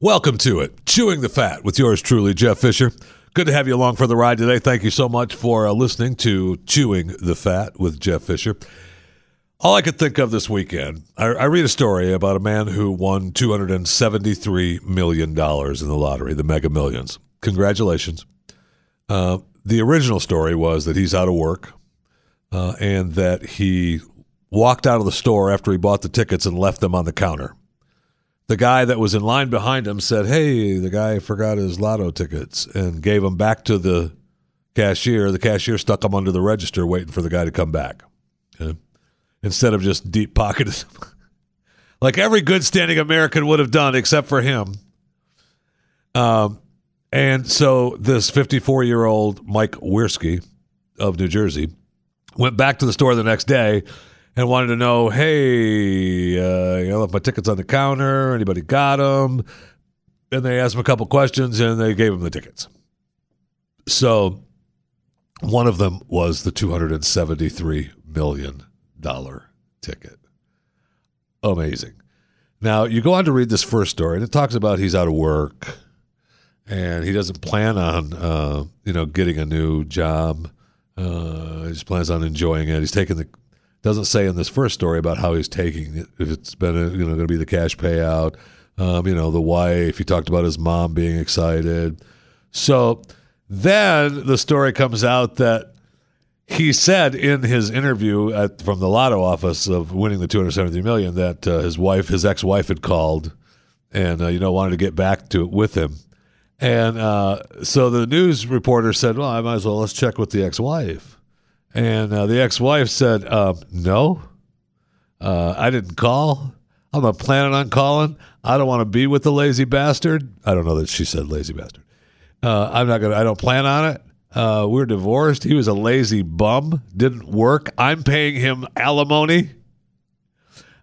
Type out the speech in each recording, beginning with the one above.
Welcome to it, Chewing the Fat with yours truly, Jeff Fisher. Good to have you along for the ride today. Thank you so much for uh, listening to Chewing the Fat with Jeff Fisher. All I could think of this weekend, I, I read a story about a man who won $273 million in the lottery, the mega millions. Congratulations. Uh, the original story was that he's out of work uh, and that he walked out of the store after he bought the tickets and left them on the counter the guy that was in line behind him said, Hey, the guy forgot his lotto tickets and gave them back to the cashier. The cashier stuck them under the register waiting for the guy to come back. Okay? Instead of just deep pocketing them. like every good standing American would have done, except for him. Um, and so this 54 year old Mike Weirsky of New Jersey went back to the store the next day and wanted to know, hey, uh, you know, left my tickets on the counter. Anybody got them? And they asked him a couple questions, and they gave him the tickets. So one of them was the two hundred and seventy-three million dollar ticket. Amazing. Now you go on to read this first story, and it talks about he's out of work, and he doesn't plan on, uh, you know, getting a new job. Uh, he just plans on enjoying it. He's taking the doesn't say in this first story about how he's taking it. If it's been a, you know going to be the cash payout, um, you know the wife. He talked about his mom being excited. So then the story comes out that he said in his interview at, from the lotto office of winning the 273 million that uh, his wife, his ex-wife, had called and uh, you know wanted to get back to it with him. And uh, so the news reporter said, "Well, I might as well let's check with the ex-wife." And uh, the ex-wife said, um, "No, uh, I didn't call. I'm not planning on calling. I don't want to be with the lazy bastard. I don't know that she said lazy bastard. Uh, I'm not gonna. I don't plan on it. Uh, we're divorced. He was a lazy bum. Didn't work. I'm paying him alimony.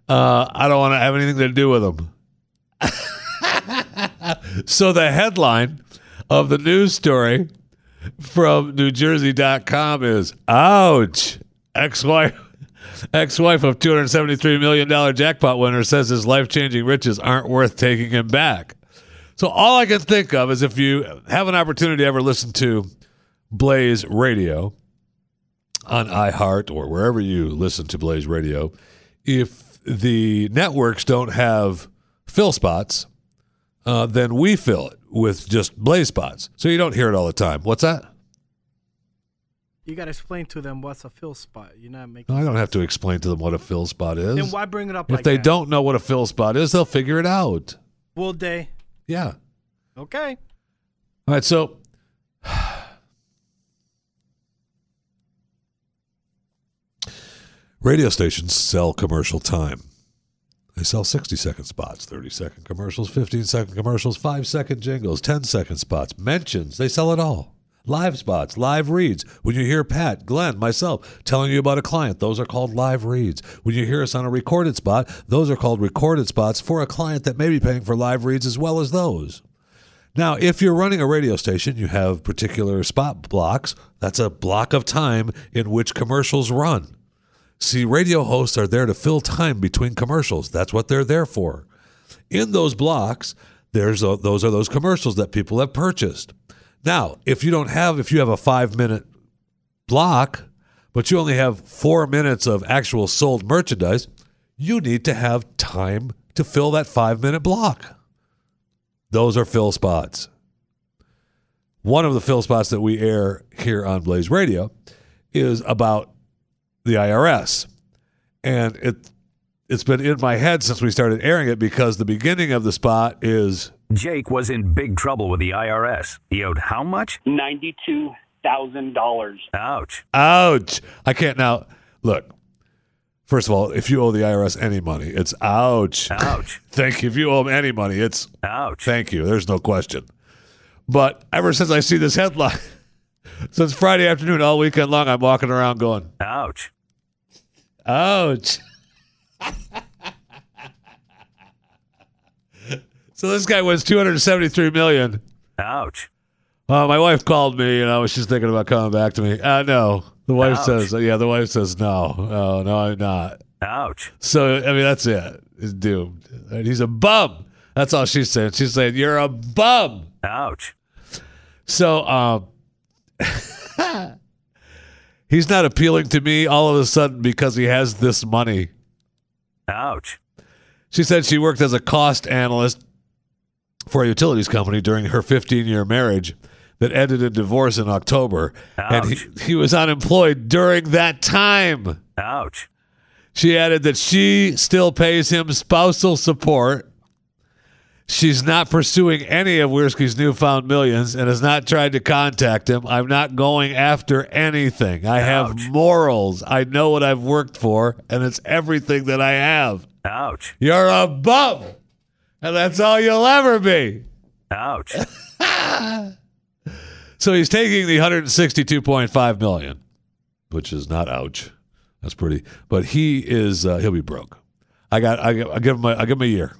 Uh, I don't want to have anything to do with him." so the headline of the news story from NewJersey.com is ouch. Ex-wife ex-wife of $273 million jackpot winner says his life-changing riches aren't worth taking him back. So all I can think of is if you have an opportunity to ever listen to Blaze Radio on iHeart or wherever you listen to Blaze Radio, if the networks don't have fill spots, uh, then we fill it with just blaze spots. So you don't hear it all the time. What's that? You got to explain to them what's a fill spot. You're not making. I don't have to explain to them what a fill spot is. Then why bring it up? If like they that? don't know what a fill spot is, they'll figure it out. will they? Yeah. Okay. All right. So. Radio stations sell commercial time. They sell 60 second spots, 30 second commercials, 15 second commercials, 5 second jingles, 10 second spots, mentions. They sell it all. Live spots, live reads. When you hear Pat, Glenn, myself telling you about a client, those are called live reads. When you hear us on a recorded spot, those are called recorded spots for a client that may be paying for live reads as well as those. Now, if you're running a radio station, you have particular spot blocks. That's a block of time in which commercials run. See, radio hosts are there to fill time between commercials. That's what they're there for. In those blocks, there's a, those are those commercials that people have purchased. Now, if you don't have if you have a 5-minute block, but you only have 4 minutes of actual sold merchandise, you need to have time to fill that 5-minute block. Those are fill spots. One of the fill spots that we air here on Blaze Radio is about the IRS. And it it's been in my head since we started airing it because the beginning of the spot is Jake was in big trouble with the IRS. He owed how much? ninety-two thousand dollars. Ouch. ouch. I can't now look. First of all, if you owe the IRS any money, it's ouch. Ouch. Thank you. If you owe them any money, it's Ouch. thank you. There's no question. But ever since I see this headline, since Friday afternoon, all weekend long, I'm walking around going, Ouch. Ouch. so this guy wins 273 million. Ouch. Uh, my wife called me and I was just thinking about coming back to me. Uh, no. The wife Ouch. says, yeah, the wife says, no, no, no, I'm not. Ouch. So, I mean, that's it. He's doomed. And he's a bum. That's all she's saying. She's saying you're a bum. Ouch. So um, he's not appealing to me all of a sudden because he has this money. Ouch. She said she worked as a cost analyst for a utilities company during her 15 year marriage that ended in divorce in October. And he, he was unemployed during that time. Ouch. She added that she still pays him spousal support. She's not pursuing any of Weirsky's newfound millions and has not tried to contact him. I'm not going after anything. I have morals. I know what I've worked for, and it's everything that I have. Ouch. You're a bum, and that's all you'll ever be. Ouch. So he's taking the 162.5 million, which is not ouch. That's pretty. But he is uh, he'll be broke. I got I, I give him a, I give him a year.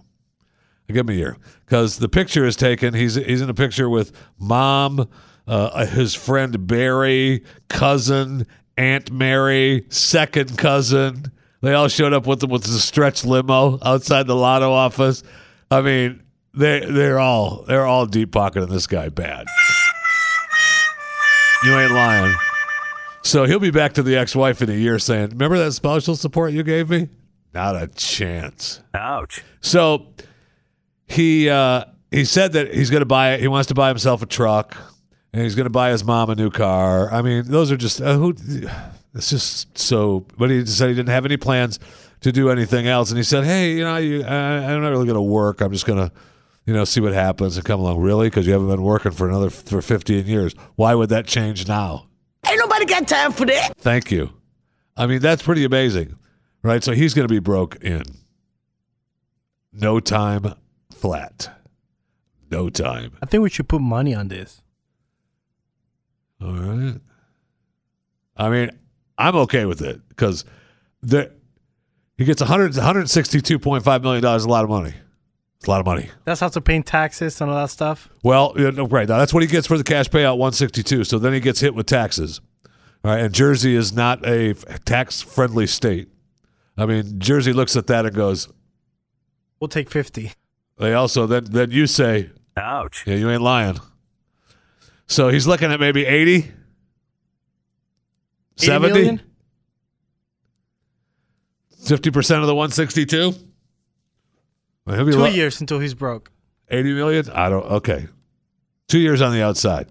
Give him a year because the picture is taken. He's he's in a picture with mom, uh, his friend Barry, cousin, Aunt Mary, second cousin. They all showed up with them with the stretch limo outside the lotto office. I mean, they they're all they're all deep pocketing this guy bad. You ain't lying. So he'll be back to the ex-wife in a year saying, "Remember that spousal support you gave me? Not a chance." Ouch. So he uh, he said that he's going to buy it. he wants to buy himself a truck and he's going to buy his mom a new car. I mean, those are just uh, who it's just so but he said he didn't have any plans to do anything else and he said, "Hey, you know, you, I, I'm not really going to work. I'm just going to you know, see what happens and come along. Really? Because you haven't been working for another for 15 years. Why would that change now? Ain't nobody got time for that. Thank you. I mean, that's pretty amazing, right? So he's going to be broke in no time flat. No time. I think we should put money on this. All right. I mean, I'm okay with it because the he gets 100, 162.5 million dollars. A lot of money. It's a lot of money. That's after paying taxes and all that stuff. Well, right now that's what he gets for the cash payout, 162. So then he gets hit with taxes. All right, and Jersey is not a tax friendly state. I mean, Jersey looks at that and goes, We'll take 50. They also then then you say, Ouch. yeah, you ain't lying. So he's looking at maybe 80, 70, million? 50% of the 162. Well, he'll Two lo- years until he's broke. 80 million? I don't. Okay, two years on the outside.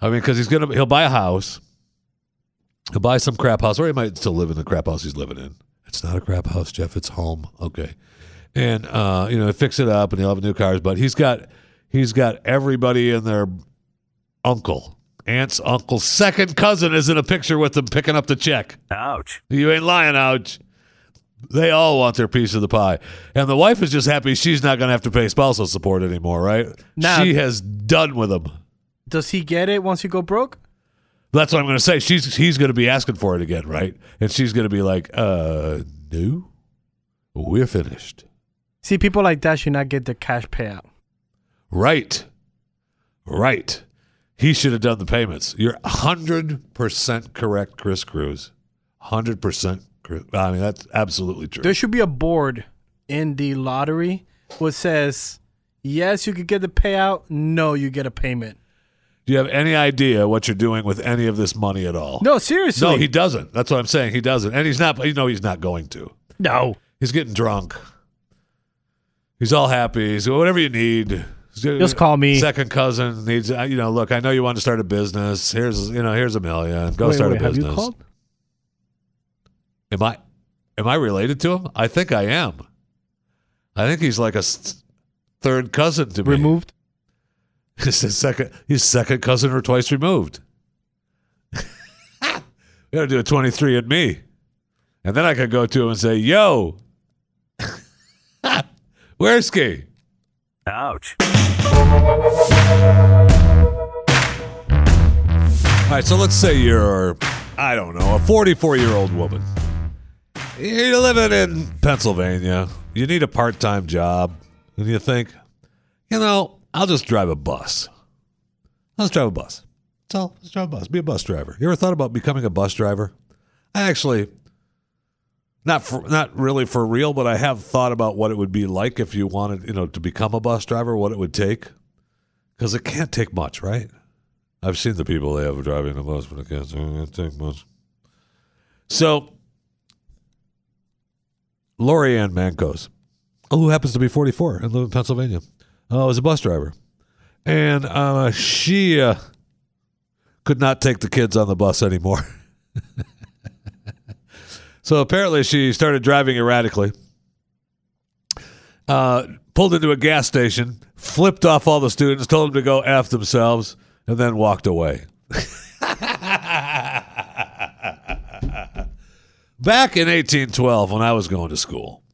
I mean, because he's gonna he'll buy a house, he'll buy some crap house, or he might still live in the crap house he's living in. It's not a crap house, Jeff. It's home. Okay, and uh, you know, fix it up, and he'll have new cars. But he's got he's got everybody in their uncle, aunt's uncle, second cousin is in a picture with them picking up the check. Ouch. You ain't lying, ouch. They all want their piece of the pie. And the wife is just happy she's not going to have to pay spousal support anymore, right? Now- she has done with them. Does he get it once you go broke? That's what I'm going to say. She's he's going to be asking for it again, right? And she's going to be like, "Uh, no. We're finished." See, people like that should not get the cash payout. Right. Right. He should have done the payments. You're 100% correct, Chris Cruz. 100% Chris. I mean, that's absolutely true. There should be a board in the lottery which says, yes, you could get the payout. No, you get a payment. Do you have any idea what you're doing with any of this money at all? No, seriously. No, he doesn't. That's what I'm saying. He doesn't, and he's not. You know, he's not going to. no. He's getting drunk. He's all happy. He's whatever you need. Just call me. Second cousin needs. uh, You know, look. I know you want to start a business. Here's you know. Here's a million. Go Wait, start wait, a have business. you called? Am I? Am I related to him? I think I am. I think he's like a third cousin to me. Removed? He's his second. He's second cousin or twice removed. we got to do a twenty-three and me, and then I could go to him and say, "Yo, where's Ski?" Ouch. All right, so let's say you're, I don't know, a 44 year old woman. You're living in Pennsylvania. You need a part time job. And you think, you know, I'll just drive a bus. I'll just drive a bus. That's all. Just drive a bus. Be a bus driver. You ever thought about becoming a bus driver? I actually, not for, not really for real, but I have thought about what it would be like if you wanted, you know, to become a bus driver, what it would take, because it can't take much, right? I've seen the people they have driving the bus, but it can't, it take much. So, Lori Ann Mancos, who happens to be 44 and live in Pennsylvania, uh, was a bus driver, and uh, she uh, could not take the kids on the bus anymore. so apparently, she started driving erratically. Uh, pulled into a gas station, flipped off all the students, told them to go f themselves, and then walked away. Back in 1812, when I was going to school,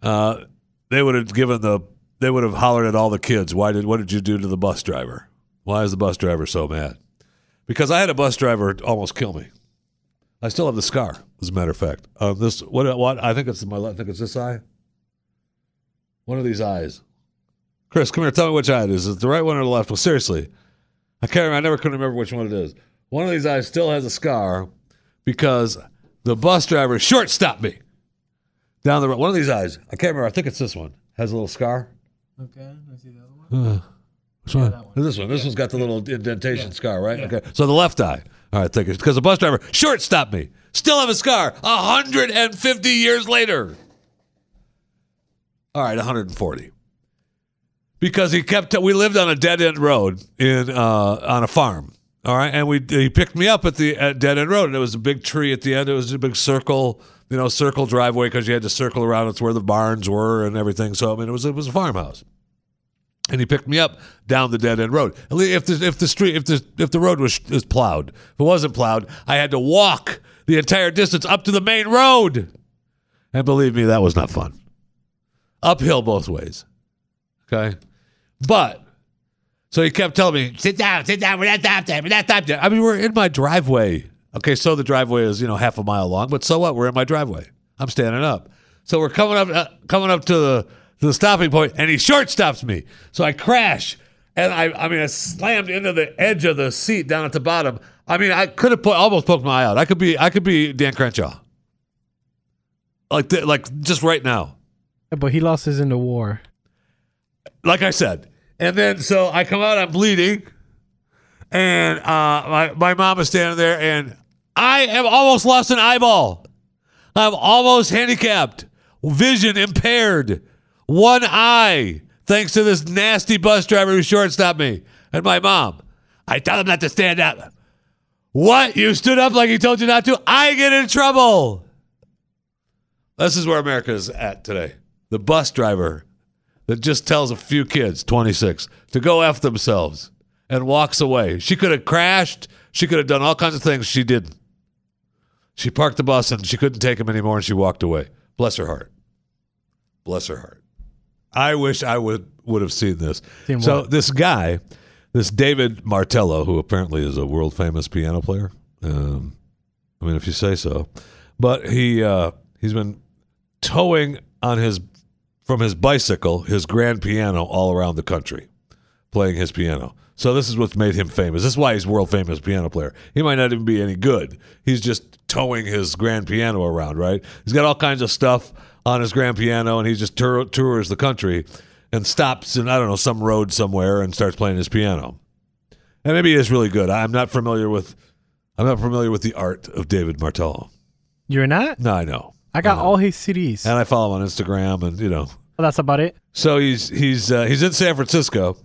uh, they would have given the they would have hollered at all the kids. Why did what did you do to the bus driver? Why is the bus driver so mad? Because I had a bus driver almost kill me. I still have the scar, as a matter of fact. On this what what I think it's my I think it's this eye. One of these eyes. Chris, come here. Tell me which eye it is. Is it the right one or the left? Well, seriously, I can't. Remember, I never could remember which one it is. One of these eyes still has a scar because the bus driver short stopped me down the road. One of these eyes. I can't remember. I think it's this one. Has a little scar. Okay, I see the other one. Uh, which one? This one. This one's got the little indentation scar, right? Okay. So the left eye. All right, think it's because the bus driver short stopped me. Still have a scar. 150 years later. All right, 140. Because he kept. We lived on a dead end road in uh, on a farm. All right, and we he picked me up at the at dead end road, and it was a big tree at the end. It was a big circle, you know, circle driveway because you had to circle around. It's where the barns were and everything. So I mean, it was it was a farmhouse and he picked me up down the dead end road. If the if the street if the if the road was was plowed, if it wasn't plowed, I had to walk the entire distance up to the main road. And believe me, that was not fun. Uphill both ways. Okay, but so he kept telling me, "Sit down, sit down. We're not stopped. We're not stopped there." I mean, we're in my driveway. Okay, so the driveway is you know half a mile long, but so what? We're in my driveway. I'm standing up. So we're coming up uh, coming up to the to the stopping point, and he short stops me. So I crash, and I, I mean, I slammed into the edge of the seat down at the bottom. I mean, I could have put, almost poked my eye out. I could be, I could be Dan Crenshaw, like, the, like just right now. But he lost his in the war. Like I said, and then so I come out, I'm bleeding, and uh, my my mom is standing there, and I have almost lost an eyeball. I'm almost handicapped, vision impaired one eye, thanks to this nasty bus driver who shortstopped me and my mom. I tell him not to stand up. What? You stood up like he told you not to? I get in trouble. This is where America is at today. The bus driver that just tells a few kids, 26, to go F themselves and walks away. She could have crashed. She could have done all kinds of things. She didn't. She parked the bus and she couldn't take him anymore and she walked away. Bless her heart. Bless her heart. I wish I would would have seen this. Seen so this guy, this David Martello, who apparently is a world famous piano player. Um, I mean, if you say so, but he uh, he's been towing on his from his bicycle his grand piano all around the country, playing his piano. So this is what's made him famous. This is why he's world famous piano player. He might not even be any good. He's just towing his grand piano around, right? He's got all kinds of stuff on his grand piano, and he just tour, tours the country and stops in I don't know some road somewhere and starts playing his piano. And maybe he is really good. I'm not familiar with I'm not familiar with the art of David Martello. You're not? No, I know. I got know. all his CDs. and I follow him on Instagram, and you know. Well, that's about it. So he's he's uh, he's in San Francisco,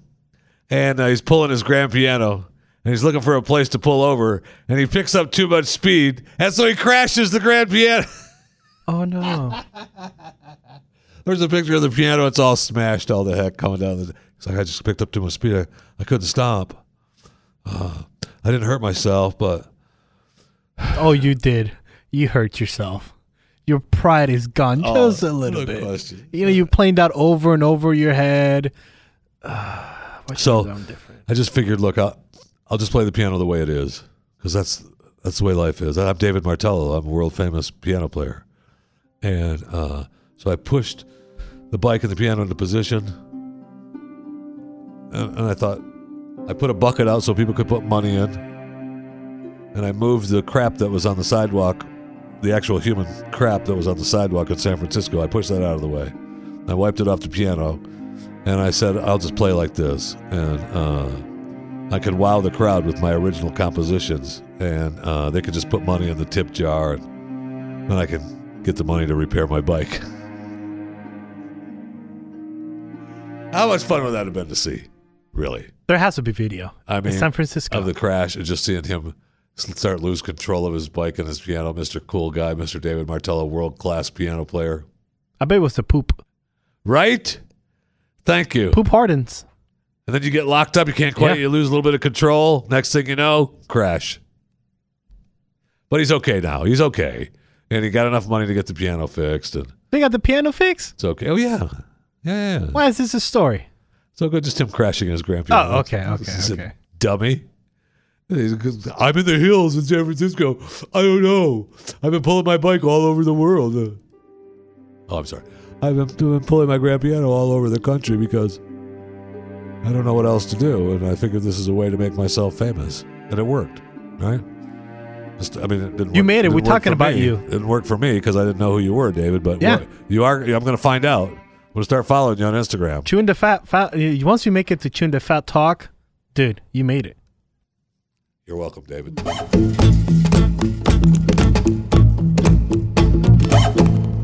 and uh, he's pulling his grand piano, and he's looking for a place to pull over, and he picks up too much speed, and so he crashes the grand piano. Oh no. There's a picture of the piano; it's all smashed, all the heck coming down. The, it's like I just picked up too much speed. I, I couldn't stop. Uh, I didn't hurt myself, but oh, you did. You hurt yourself. Your pride is gone just a little no bit. question. You know, you planed out over and over your head. Uh, So- should've done different? I just figured, look, I'll, I'll just play the piano the way it is because that's that's the way life is. I'm David Martello. I'm a world famous piano player, and uh, so I pushed the bike and the piano into position, and, and I thought I put a bucket out so people could put money in, and I moved the crap that was on the sidewalk the actual human crap that was on the sidewalk in San Francisco. I pushed that out of the way. I wiped it off the piano, and I said, "I'll just play like this." And uh, I could wow the crowd with my original compositions, and uh, they could just put money in the tip jar, and then I can get the money to repair my bike. How much fun would that have been to see? Really? There has to be video. I In mean, San Francisco. of the crash and just seeing him start lose control of his bike and his piano. Mr. Cool Guy, Mr. David Martello, world class piano player. I bet it was the poop. Right? Thank you. Poop hardens. And then you get locked up. You can't quite. Yeah. You lose a little bit of control. Next thing you know, crash. But he's okay now. He's okay, and he got enough money to get the piano fixed, and They got the piano fixed? it's okay. Oh yeah, yeah. yeah. Why is this a story? So good, just him crashing his grand piano. Oh, okay, okay, This is a okay. dummy. He's- I'm in the hills in San Francisco. I don't know. I've been pulling my bike all over the world. Uh, Oh, I'm sorry. I've been, been pulling my grand piano all over the country because I don't know what else to do, and I figured this is a way to make myself famous, and it worked, right? I mean, it didn't You work- made it. We're talking about me. you. It didn't work for me because I didn't know who you were, David. But Yeah. what- you are. I'm going to find out. I'm going to start following you on Instagram. Tune the fat, fat. Once you make it to chewing the fat talk, dude, you made it. You're welcome, David.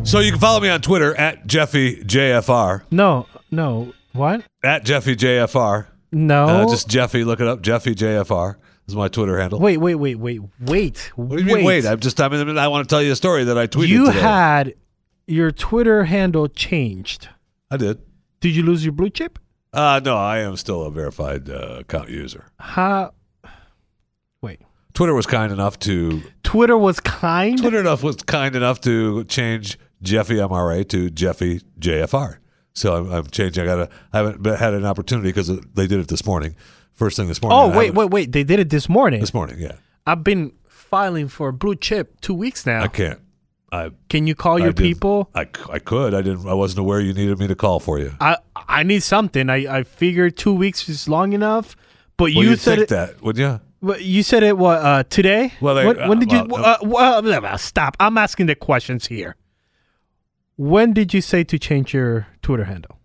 So you can follow me on Twitter at JeffyJFR. No, no. What? At JeffyJFR. No. Uh, just Jeffy, look it up. JeffyJFR is my Twitter handle. wait, wait, wait, wait, wait. what do you mean, wait? I'm just, I mean, I want to tell you a story that I tweeted you today. had your Twitter handle changed. I did. Did you lose your blue chip? Uh, no, I am still a verified uh, account user. How? Wait. Twitter was kind enough to Twitter was kind. Twitter enough was kind enough to change Jeffy MRA to Jeffy JFR. So I'm, I'm changing. I got. I haven't had an opportunity because they did it this morning. First thing this morning. Oh wait, wait, wait! They did it this morning. This morning, yeah. I've been filing for a blue chip two weeks now. I can't. I Can you call I your did- people? I, c- I could. I didn't. I wasn't aware you needed me to call for you. I I need something. I I figured two weeks is long enough, but Well, you you'd said think it. that, wouldn't you? But you said it what uh, today? Well, they- when, when did you? uh, Uh, well, blah, blah, stop! I'm asking the questions here. When did you say to change your Twitter handle?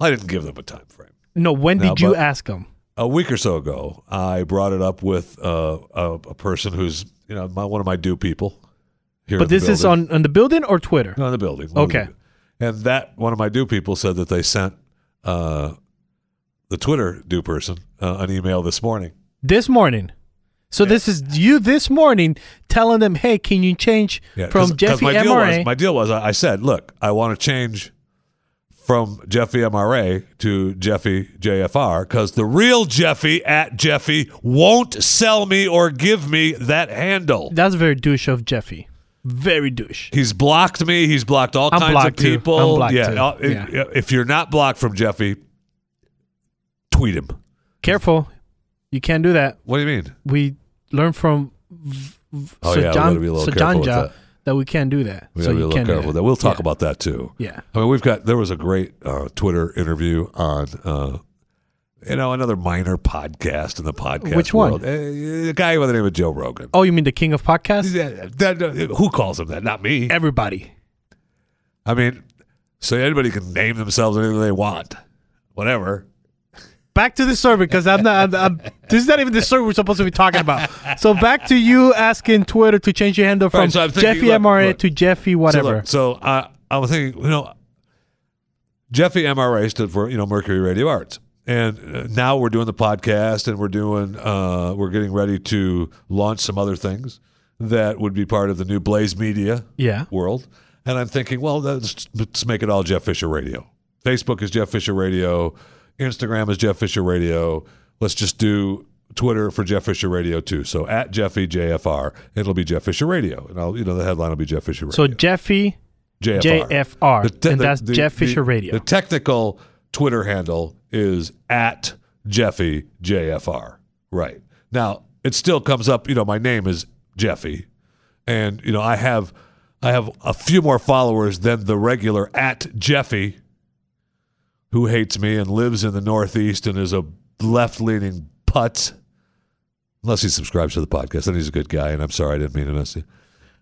I didn't give them a time frame. No, when No, did you but- ask them? A week or so ago, I brought it up with uh, a, a person who's you know my, one of my do people. Here But this is on on the building or Twitter? No, in the building. Okay. the- and that one of my do people said that they sent uh, the Twitter do person uh, an email this morning. This morning. So this is you this morning telling them, "Hey, can you change Yeah, from Jeffy my deal MRA?" was my deal was I, I said, look, I want to change from Jeffy MRA to Jeffy JFR because the real Jeffy at Jeffy won't sell me or give me that handle. That's very douche of Jeffy. Very douche. He's blocked me. He's blocked all I'm kinds blocked of people. Yeah, uh, if- Yeah. if you're not blocked from Jeffy, tweet him. Careful, you can't do that. What do you mean? We learned from v- v- Oh, yeah, we gotta be a little careful with Sajanja that. That we can't do that. We so you a can't do careful that. that. We'll talk Yeah. about that too. Yeah. I mean, we've got there was a great uh, Twitter interview on uh, you know another minor podcast in the podcast Which one? world. Uh, a guy by the name of Joe Rogan. Oh, you mean the king of podcasts? Yeah, that- uh, who calls him that? Not me. Everybody. I mean, so anybody can name themselves anything they want, whatever. Back to the story because I'm not. I'm, I'm, this is not even the story we're supposed to be talking about. So back to you asking Twitter to change your handle from Right, so Jeffy look, MRA look. to Jeffy So, whatever. look, So, uh, I was thinking, you know, Jeffy MRA stood for you know Mercury Radio Arts, and uh, now we're doing the podcast, and we're doing uh, we're getting ready to launch some other things that would be part of the new Blaze Media yeah. world. And I'm thinking, well, let's, let's make it all Jeff Fisher Radio. Facebook is Jeff Fisher Radio. Instagram is Jeff Fisher Radio. Let's just do Twitter for Jeff Fisher Radio too. So at Jeffy JFR, it'll be Jeff Fisher Radio, and I'll you know the headline will be Jeff Fisher Radio. So Jeffy JFR. JFR, The te- and the- that's the- Jeff the- Fisher Radio. The technical Twitter handle is at Jeffy JFR. Right. Now, it still comes up, you know, my name is Jeffy. And, you know, I have I have a few more followers than the regular at Jeffy who hates me and lives in the Northeast and is a left leaning putz. Unless he subscribes to the podcast, then he's a good guy, and I'm sorry I didn't mean to mess you.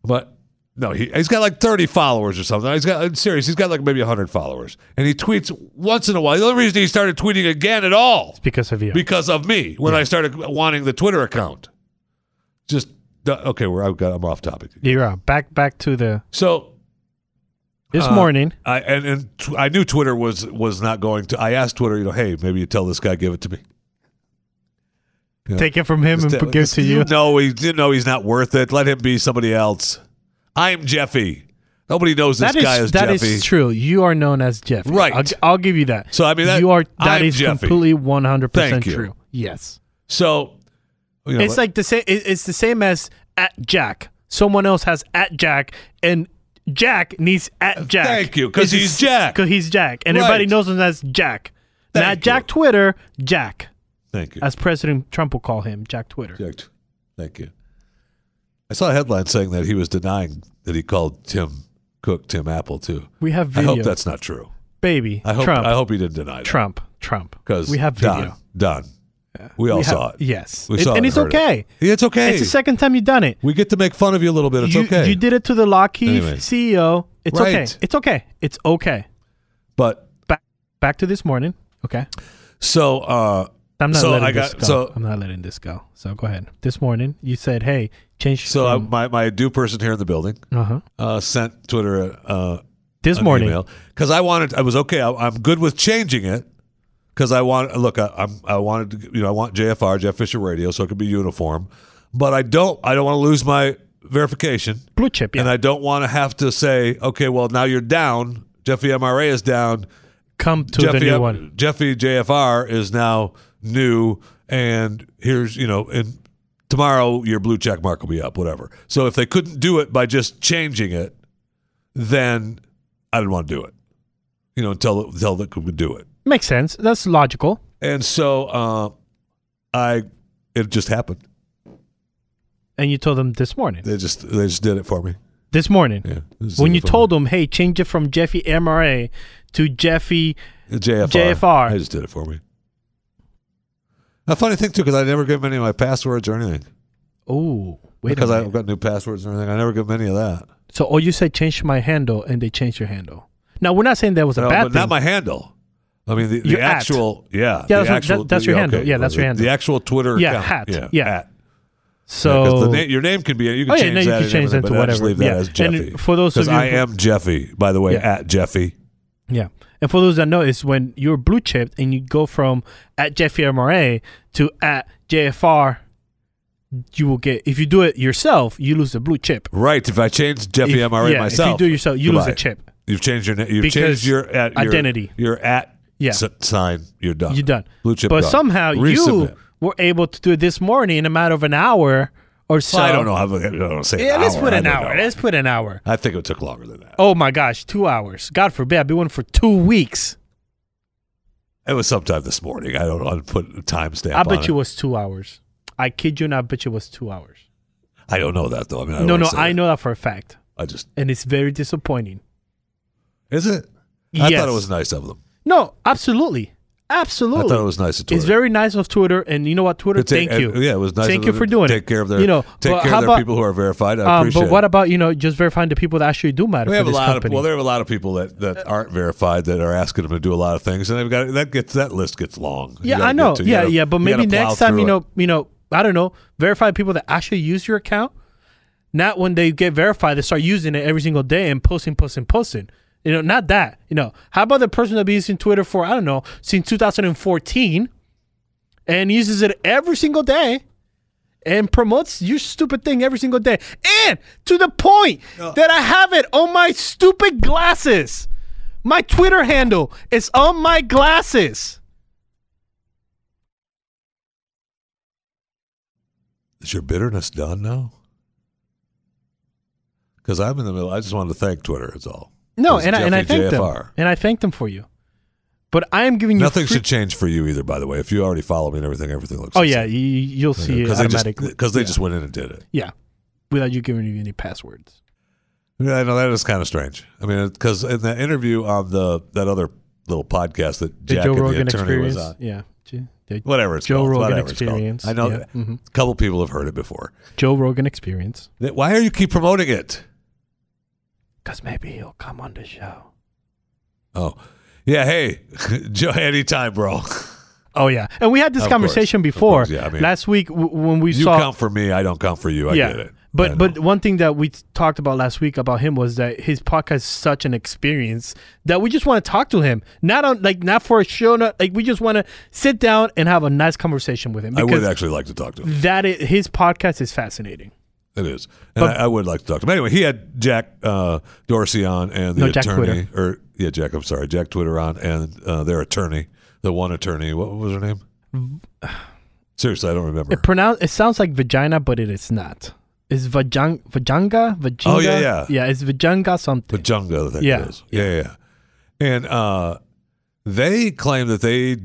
But No, he, he's got like 30 followers or something. He's got, I'm serious, he's got like maybe 100 followers. And he tweets once in a while. The only reason he started tweeting again at all because of you. because of me when I started wanting the Twitter account. Just, okay, we're, I've got, I'm off topic. You're out. Back back to the So, this Uh, morning. I, and, and tw- I knew Twitter was, was not going to, I asked Twitter, you know, hey, maybe you tell this guy, give it to me. Take it from him and tell- give it to you. No, he you know he's not worth it. Let him be somebody else. I'm Jeffy. Nobody knows this That is guy is that Jeffy. is true. You are known as Jeff. Right. I'll, I'll give you that. So, I mean, that- you are that I'm is Jeffy. completely one hundred percent true. Yes. So, you know, It's like the same. It's the same as at Jack. Someone else has at Jack, and Jack needs at Jack. thank you, because he's Jack. Because he's Jack, and Right. everybody knows him as Jack. Not Thank Jack you. Twitter, Jack, thank you. as President Trump will call him, Jack Twitter. Jack, Thank you. I saw a headline saying that he was denying that he called Tim Cook Tim Apple too. We have Video. I hope that's not true. baby. I hope Trump, I hope he didn't deny that. Trump, Trump. because we have video. done, done. We all saw have- it. Yes, we It- saw it and it's heard it. okay. It's okay. It's the second time you've done it. we get to make fun of you a little bit. It's you, okay. You did it to the Lockheed Anyway. CEO. It's okay. It's okay. It's okay. but Back back to this morning. Okay. so uh, I'm not So letting I this got- go. so- I'm not letting this go. So go ahead. This morning you said, "Hey, change." so I, my my due person here in the building uh-huh. uh, sent Twitter uh, This morning. because I wanted. I was okay. I, I'm good with changing it because I want. Look, I, I'm. I wanted to. You know, I want JFR Jeff Fisher Radio so it could be uniform, but I don't. I don't want to lose my verification, Blue chip. Yeah. and I don't want to have to say, okay, well now you're down. Jeffy MRA is down. Come to Jeffy the new one. Jeffy JFR is now new, and here's you know, and tomorrow your blue check mark will be up, whatever. So if they couldn't do it by just changing it, then I didn't want to do it. You know, until until they could do it, Makes sense. That's logical. and so uh, I it just happened. And you told them this morning. They just they just did it for me. This morning. Yeah, When you told them, "Hey, change it from Jeffy MRA to Jeffy." JFR, JFR. they just did it for me. A funny thing too, because I never give them any of my passwords or anything. Oh, wait because. I've got new passwords and everything. I never give them any of that. So, oh, you said change my handle, and they changed your handle. Now, we're not saying that was a No, bad but thing. not my handle. I mean, the, the Your at. actual, yeah, Yeah, that's actual, that- that's your handle. Yeah, that's the, your handle. The actual Twitter Yeah, account. hat. Yeah, Yeah. at. so, Yeah, 'cause the na- your name can be. You can Oh, yeah, change that. can change that to whatever. leave that Yeah. as And Jeffy. for those of you I am Jeffy, by the way, Yeah. at Jeffy. Yeah. And for those that know, it's when you're blue chipped and you go from at Jeffy MRA to at JFR, you will get, if you do it yourself, you lose the blue chip. Right. If I change Jeffy If- MRA yeah, myself, If you do it yourself, you lose goodbye. a chip. You've changed your. You've Because changed your at your, identity. Your at Yeah. s- sign. You're done. You're done. Blue chip. but gone. somehow you were able to do it this morning in a matter of an hour or so. Well, I don't know how. I don't say. Yeah, let's hour. put an hour. know. Let's put an hour. I think it took longer than that. Oh my gosh, two hours. God forbid. I've been one for two weeks. It was sometime this morning. I don't want to put a timestamp. I bet you it was two hours. I kid you not. I bet you it was two hours. I don't know that though. I mean, I no, no, I that. know that for a fact. I just And it's very disappointing. is it. I Yes. thought it was nice of them. No, absolutely. Absolutely. I thought it was nice of Twitter. It's very nice of Twitter. And you know what, Twitter? Take- thank you. Yeah, it was nice. Thank you for doing take it. care of their. You know, take care of their about- people who are verified. I Um, appreciate. but what about, you know, just verifying the people that actually do matter we for have a this lot company? of well, there are a lot of people that, that aren't verified that are asking them to do a lot of things, and they've got that gets that list gets long. You yeah, I know. to- yeah, gotta- yeah. But maybe next time, you it. know, you know, I don't know, verify people that actually use your account. Not when they get verified, they start using it every single day and posting, posting, posting. You know, not that. You know, how about the person that been using Twitter for I don't know since 2014 and uses it every single day and promotes your stupid thing every single day, and to the point that I have it on my stupid glasses. My Twitter handle is on my glasses. Is your bitterness done now? Because I'm in the middle. I just wanted to thank Twitter. That's all. No, and I, and I thank them, and I thank them for you. But I am giving you Nothing free- should change for you either. By the way, if you already follow me and everything, everything looks. Oh yeah, you, you'll see it because they just automatically. because they yeah. just went in and did it. yeah, without you giving me any passwords. Yeah, I know that is kind of strange. I mean, because in that interview on the that other little podcast that The Jack Joe and the Rogan attorney experience. was on, Yeah, the whatever it's Joe called, Rogan whatever it's called. experience. I know Yeah, mhm. a couple people have heard it before. Joe Rogan experience. Why are you keep promoting it? Because maybe he'll come on the show. Oh, yeah. Hey, Joe, anytime, bro. Oh yeah, and we had this Of conversation of before course, yeah, I mean, last week w- when we saw You saw. count for me. I don't count for you. I yeah, get it. I but know. but one thing that we t- talked about last week about him was that his podcast is such an experience that we just want to talk to him, not on like not for a show, not like we just want to sit down and have a nice conversation with him I because would actually like to talk to him. that is, his podcast is fascinating. It is, and But- I, I would like to talk to him. Anyway, he had Jack uh, Dorsey on and the No, attorney, or yeah, Jack. I'm sorry, Jack Twitter on and uh, their attorney, the one attorney. What was her name? Seriously, I don't remember. It pronounce it sounds like vagina, but it is not. It's vajang, vajanga, vajinga. Oh, yeah, yeah. yeah. It's vajanga something. The Junga, I think Yeah, it is. Yeah, yeah, yeah. And uh, they claim that they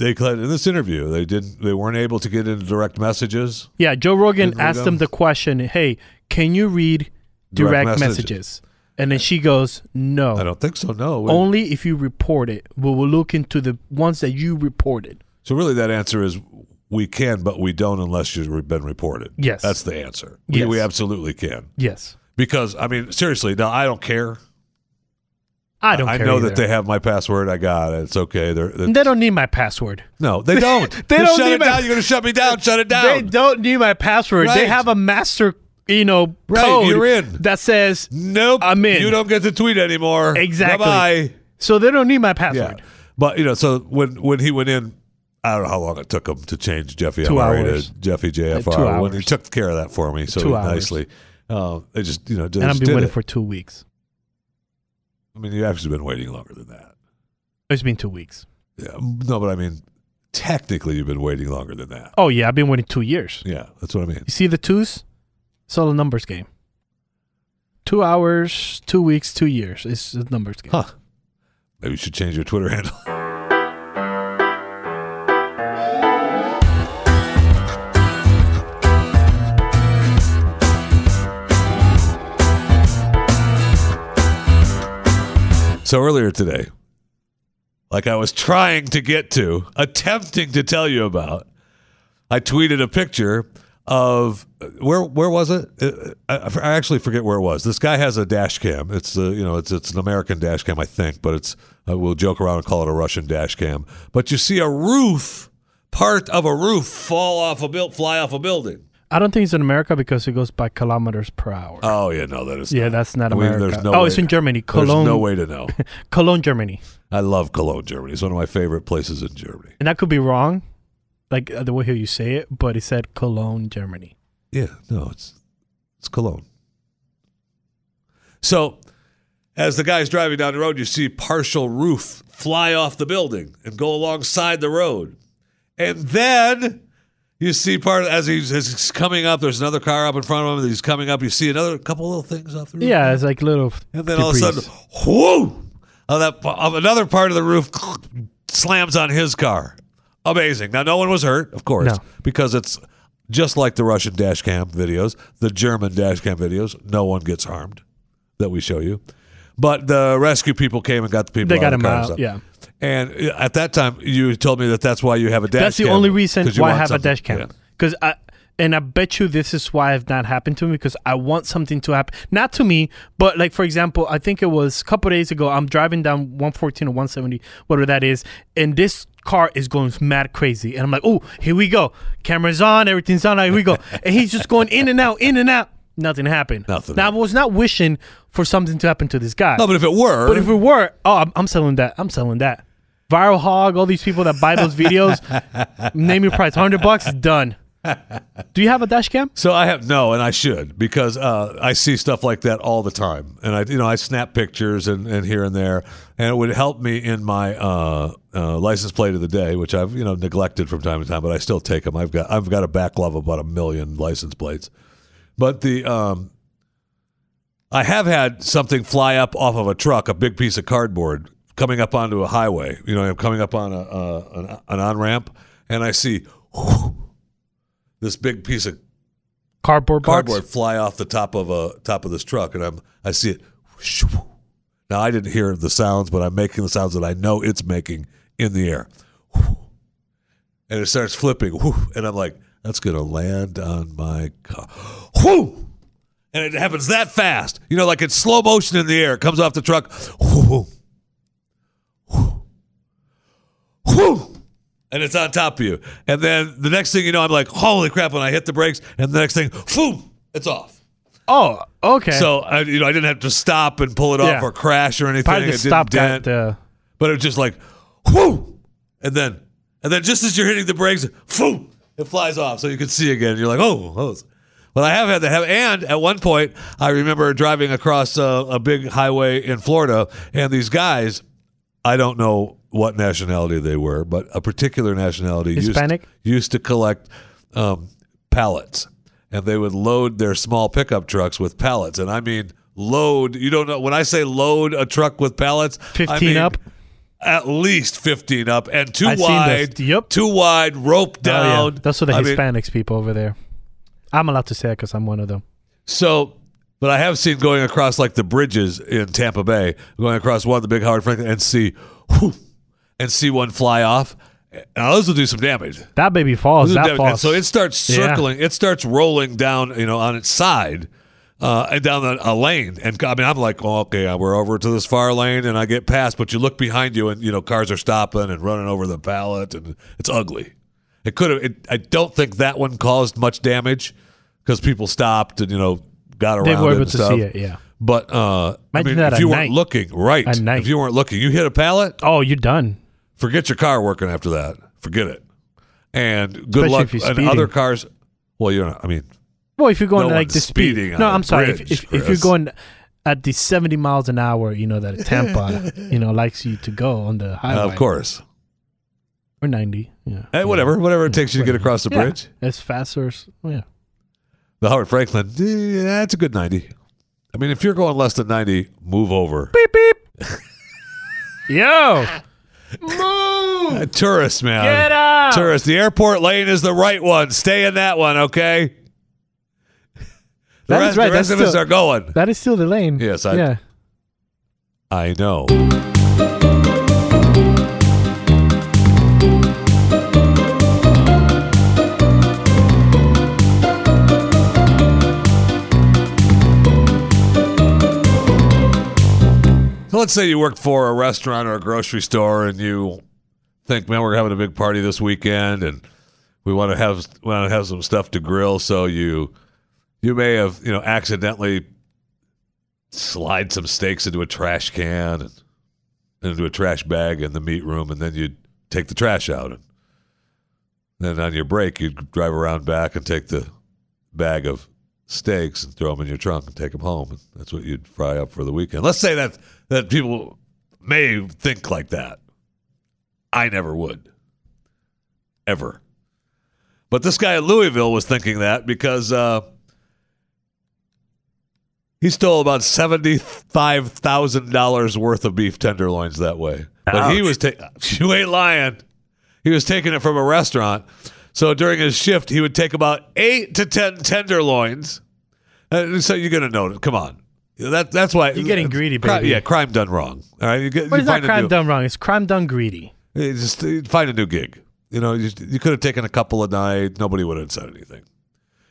they in this interview they didn't they weren't able to get into direct messages. Yeah, Joe Rogan asked them? him the question, "Hey, can you read Direct direct, messages. messages. And then she goes, "No, I don't think so. No. only if you report it. We will look into the ones that you reported." so really, that answer is we can, but we don't unless you've been reported. Yes. that's the answer. We, we absolutely can Yes, because I mean seriously. Now I don't care. I don't. I know either. that they have my password. I got it. It's okay. They're, they're- They don't need my password. no, they don't. They Just don't shut need it my- down. You're going to shut me down. Shut it down. They don't need my password. They have a master, you know, Right, code you're in. that says Nope. I'm in. You don't get to tweet anymore. Exactly. Bye. Bye. So. They don't need my password. Yeah. But you know, so when when he went in, I don't know how long it took him to change Jeffy Two hours. to Jeffy JFR. Two when he took care of that for me so Two hours. nicely. Uh, they just you know just And I've been waiting it. for two weeks. I mean, you've actually been waiting longer than that. It's been two weeks. Yeah. No, but I mean, technically, you've been waiting longer than that. Oh yeah, I've been waiting two years. Yeah, that's what I mean. You see the twos? It's all a numbers game. Two hours, two weeks, two years. It's a numbers game. Huh. Maybe you should change your Twitter handle. So earlier today, like I was trying to get to, attempting to tell you about, I tweeted a picture of where where was it? Uh, I, I actually forget where it was. This guy has a dash cam. It's a, you know it's it's an American dash cam, I think, but it's uh, we'll joke around and call it a Russian dash cam. But you see a roof, part of a roof, fall off a build, fly off a building. I don't think it's in America because it goes by kilometers per hour. Oh yeah, no, that is yeah, that's not I mean, America. there's no oh, way- it's in Germany. Cologne. There's no way to know. Cologne, Germany. I love Cologne, Germany. It's one of my favorite places in Germany. And that could be wrong, like uh, the way you say it, but it said Cologne, Germany. Yeah, no, it's it's Cologne. So, as the guy's driving down the road, you see partial roof fly off the building and go alongside the road, and then you see part as he's, as he's coming up. There's another car up in front of him. He's coming up. You see another couple little things off the roof. Yeah, it's like little. and then all of a sudden, whoo! Oh, that of another part of the roof slams on his car. Amazing. Now, no one was hurt, of course, No. because it's just like the Russian dash cam videos, the German dash cam videos. No one gets harmed that we show you. But the rescue people came and got the people. They out got of him out. stuff. Yeah, And uh, at that time, you told me that that's why you have a dash. Cam. That's the cam, only reason why I have a something- dash cam. Yeah. Because I and I bet you this is why it's not happened to me because I want something to happen, not to me, but like for example, I think it was a couple days ago. I'm driving down 114 or 170, whatever that is, and this car is going mad crazy, and I'm like, oh, here we go, cameras on, everything's on, here we go, and he's just going in and out, in and out. Nothing happened. Nothing Now I was not wishing for something to happen to this guy. No, but if it were, But if it were, oh, I'm, I'm selling that. I'm selling that. ViralHog, all these people that buy those videos, name your price, hundred bucks, done. Do you have a dash cam? So I have no, and I should because uh, I see stuff like that all the time, and I you know I snap pictures and, and here and there, and it would help me in my uh, uh, license plate of the day, which I've you know neglected from time to time, but I still take them. I've got I've got a backlog of about a million license plates, but the um, I have had something fly up off of a truck, a big piece of cardboard coming up onto a highway. You know, I'm coming up on a uh, an, an on ramp, and I see. this big piece of Cardboard box? cardboard fly off the top of a top of this truck, and I'm I see it. Now I didn't hear the sounds, but I'm making the sounds that I know it's making in the air, and it starts flipping, and I'm like, that's gonna land on my car, and it happens that fast. You know, like it's slow motion in the air. It comes off the truck. Whoo, whoo, whoo, and it's on top of you. And then the next thing you know, I'm like, holy crap! When I hit the brakes, and the next thing, boom, it's off. Oh, okay. So I, you know, I didn't have to stop and pull it off Yeah. or crash or anything. probably It the didn't stop dent. got the. But it was just like, whoo, and then, and then just as you're hitting the brakes, whoo, it flies off, so you can see again. You're like, oh, oh. Well, I have had that. Have, and at one point, I remember driving across a, a big highway in Florida, and these guys, I don't know what nationality they were, but a particular nationality Hispanic? used, used to collect um, pallets, and they would load their small pickup trucks with pallets, and I mean. Load, you don't know when I say load a truck with pallets, I 15 mean, up? at least 15 up and too I've wide. Yep. too wide rope Oh, yeah. down Those are the I mean, Hispanics people over there. I'm allowed to say it because I'm one of them. so but i have seen going across like the bridges in tampa bay going across one of the big howard franklin and see whew, and see one fly off now those will do some damage That baby falls. That damage. And so it starts Yeah. circling it starts rolling down you know on its side uh, and down the, a lane, and I mean, I'm like, oh, okay, we're over to this far lane, and I get past, but you look behind you, and you know, cars are stopping and running over the pallet, and it's ugly. It could have. I don't think that one caused much damage because people stopped and you know got around They were able and to stuff. see it, yeah. But uh, I Imagine mean, if you weren't night. looking, right? If you weren't looking, you hit a pallet. Oh, you're done. Forget your car working after that. Forget it. And good Especially luck. if you're And speeding. other cars. Well, you're not. I mean, Well, if you're going No like one's the speed. speeding on No, a I'm sorry. bridge, if, if, if you're Chris. going at the 70 miles an hour, you know that Tampa, you know, likes you to go on the highway. of course. Or 90. Yeah. Hey, whatever, whatever it takes you to get across the Yeah. bridge. It's faster. s- Yeah. The Howard Franklin, eh, that's a good ninety. I mean, if you're going less than ninety, move over. Beep, beep. Yo. Uh, tourists, man. Get out. Tourists. The airport lane is the right one. Stay in that one, okay? The That is rest, right. The rest That's of us are going. That is still the lane. Yes, I- yeah. I know. Let's say you work for a restaurant or a grocery store and you think, man, we're having a big party this weekend and we want to have want to have some stuff to grill. So you you may have you know accidentally slide some steaks into a trash can and into a trash bag in the meat room, and then you'd take the trash out. And then on your break, you'd drive around back and take the bag of steaks and throw them in your trunk and take them home. And that's what you'd fry up for the weekend. Let's say that that people may think like that. I never would, ever. But this guy at Louisville was thinking that because. Uh, he stole about seventy-five thousand dollars worth of beef tenderloins that way. But he was ta- you ain't lying. He was taking it from a restaurant. So during his shift, he would take about eight to ten tenderloins. Uh, so you're gonna know. Come on, that that's why You're getting greedy, baby. yeah, crime done wrong. All right, you get. But you it's not crime new- done wrong. It's crime done greedy. you just find a new gig. You know, you, you could have taken a couple a night. Nobody would have said anything.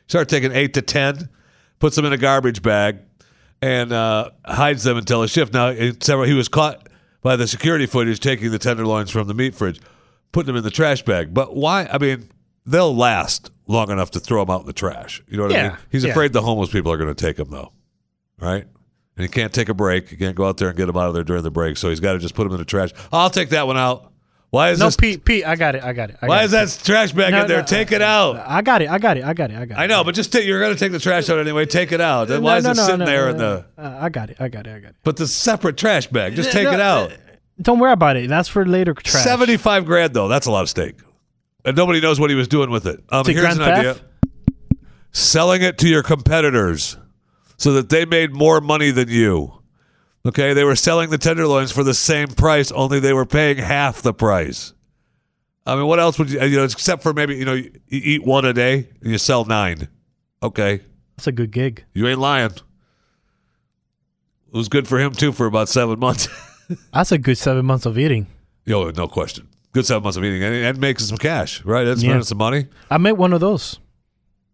Start taking eight to ten, puts them in a garbage bag, and uh, hides them until a shift. Now, several, he was caught by the security footage taking the tenderloins from the meat fridge, putting them in the trash bag. But why? I mean, they'll last long enough to throw them out in the trash. You know what I Yeah, mean? He's yeah. afraid the homeless people are going to take them, though. Right? And he can't take a break. He can't go out there and get them out of there during the break. So he's got to just put them in the trash. I'll take that one out. Why is No, this? Pete, Pete, I got it. I got it. I why got is it. that trash bag No, in there? no, take it out. I got it. I got it. I got it. I got it. I got it. I know, but just take, you're going to take the trash out anyway. Take it out. Then why is it sitting there in the? Uh, I got it. I got it. I got it. But the separate trash bag. Just take it out. uh, Don't worry about it. That's for later trash. Seventy-five grand though. That's a lot of steak, and nobody knows what he was doing with it. Um, here's an idea: selling it to your competitors so that they made more money than you. Okay, they were selling the tenderloins for the same price, only they were paying half the price. I mean, what else would you, you know, except for maybe, you know, you eat one a day and you sell nine. Okay, That's a good gig. you ain't lying. It was good for him too for about seven months. That's a good seven months of eating. Yo, no question. Good seven months of eating and, and making some cash, right? And spending Yeah. some money. I met one of those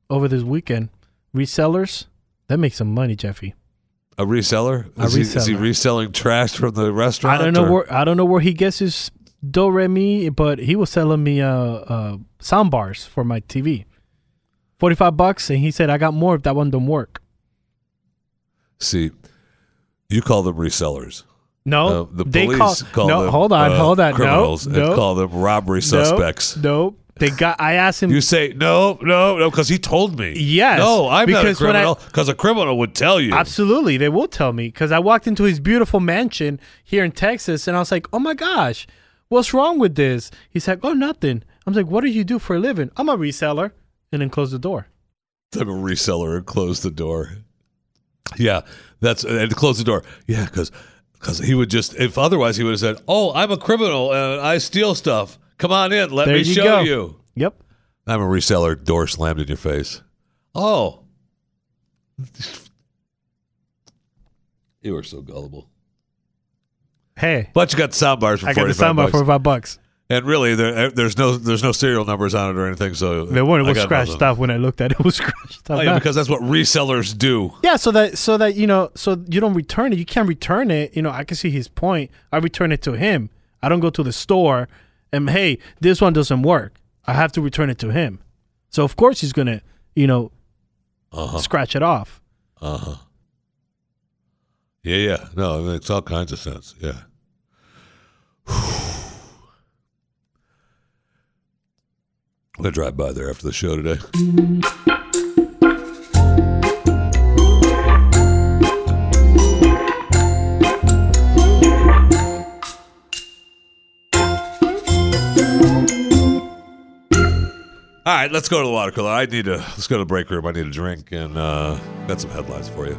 over this weekend. Resellers That makes some money, Jeffy. A reseller? A Is, He, is he reselling trash from the restaurant? I don't know or- where I don't know where he gets his do re mi, but he was selling me uh, uh sound bars for my TV. Forty five bucks, and he said I got more if that one don't work. See, you call them resellers. No, Uh, the they police call, call no. them hold on, uh, hold on. criminals no, and no, call them robbery suspects. No, they got. I asked him. You say no, no, no, because he told me. Yes, No, I'm because not a criminal. Because a criminal would tell you. Absolutely, they will tell me because I walked into his beautiful mansion here in Texas, and I was like, "Oh my gosh, what's wrong with this?" He's like, "Oh, nothing." I'm like, "What do you do for a living?" I'm a reseller, and then close the door. I'm a reseller and close the door. Yeah, that's and close the door. Yeah, because because he would just if otherwise he would have said, "Oh, I'm a criminal and I steal stuff. Come on in, let There me you show go. you." Yep. I'm a reseller. Door slammed in your face. Oh, you were so gullible. Hey, But you got the sound bars for I got the soundbar bucks. for five bucks. and really, there, eh, there's no there's no serial numbers on it or anything. So The one was scratched nothing. off when I looked at it. It was scratched off. Oh, yeah, because that's what resellers do. Yeah, so that so that you know, so you don't return it. You can't return it. You know, I can see his point. I return it to him. I don't go to the store and hey, this one doesn't work. I have to return it to him. So of course he's gonna, you know, Uh-huh. scratch it off. Uh huh. Yeah, yeah. No, it makes all kinds of sense. Yeah. I'm gonna drive by there after the show today. Right, let's go to the water cooler. I need to let's go to the break room. I need a drink and uh, got some headlines for you.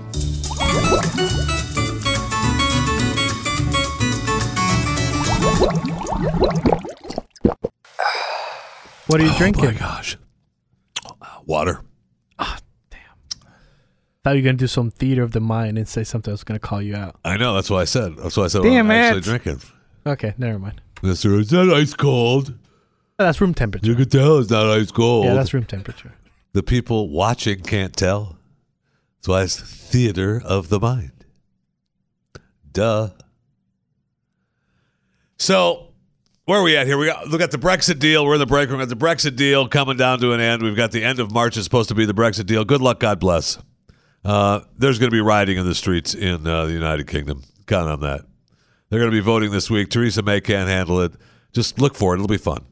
What are you drinking? Oh my gosh, water. Ah, damn. Thought you were gonna do some theater of the mind and say something I was gonna call you out. I know. That's why I said. That's why I said. Damn I'm actually drinking. Okay, never mind. Mister, it's not ice cold. That's room temperature. You can tell it's not ice cold. Yeah, that's room temperature. the people watching can't tell. That's why it's theater of the mind. Duh. So, where are we at here? We got look at the Brexit deal. We're in the break room. We got the Brexit deal coming down to an end. We've got the end of March is supposed to be the Brexit deal. Good luck, God bless. Uh, there's going to be rioting in the streets in uh, the United Kingdom. Count on that. They're going to be voting this week. Theresa May can't handle it. Just look for it. It'll be fun.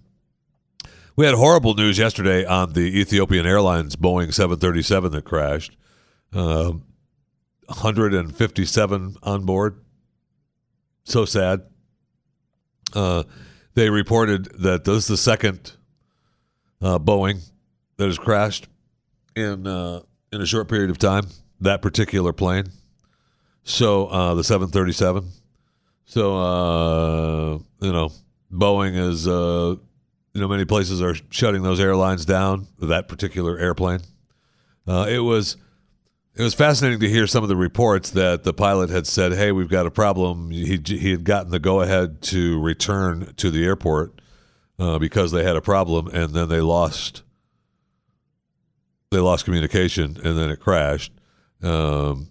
We had horrible news yesterday on the Ethiopian Airlines Boeing 737 that crashed. Um 157 on board. So sad. Uh, they reported that this is the second uh, Boeing that has crashed in uh, in a short period of time. That particular plane. So uh, the 737. So uh, you know, Boeing is uh, you know many places are shutting those airlines down. That particular airplane. Uh, it was it was fascinating to hear some of the reports that the pilot had said, "Hey, we've got a problem." He he had gotten the go ahead to return to the airport uh, because they had a problem, and then they lost they lost communication, and then it crashed. Um,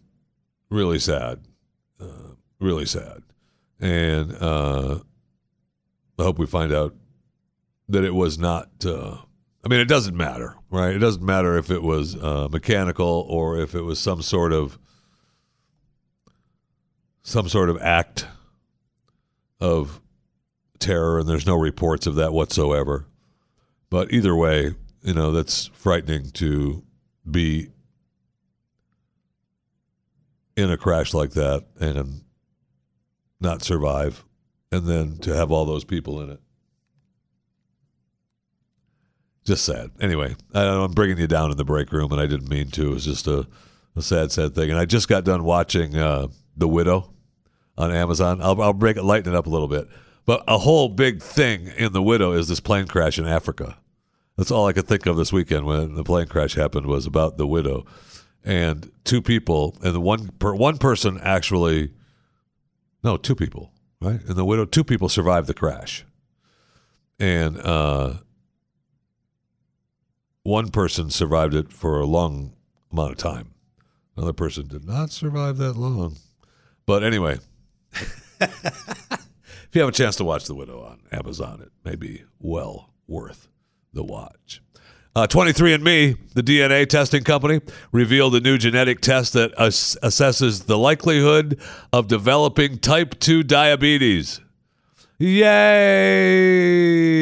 really sad, uh, really sad, and uh, I hope we find out that it was not. Uh, I mean, it doesn't matter, right? It doesn't matter if it was uh, mechanical or if it was some sort of some sort of act of terror, and there's no reports of that whatsoever. But either way, you know, that's frightening to be in a crash like that and not survive, and then to have all those people in it. Just sad. Anyway, I, I'm bringing you down in the break room, and I didn't mean to. It was just a, a sad, sad thing. And I just got done watching uh, The Widow on Amazon. I'll, I'll break it, lighten it up a little bit. But a whole big thing in The Widow is this plane crash in Africa. That's all I could think of this weekend when the plane crash happened was about The Widow, and two people, and the one per, one person actually, no, two people, right? And The Widow, two people survived the crash, and uh, one person survived it for a long amount of time. Another person did not survive that long. But anyway, if you have a chance to watch The Widow on Amazon, it may be well worth the watch. Uh, 23andMe, the DNA testing company, revealed a new genetic test that ass- assesses the likelihood of developing type 2 diabetes. Yay!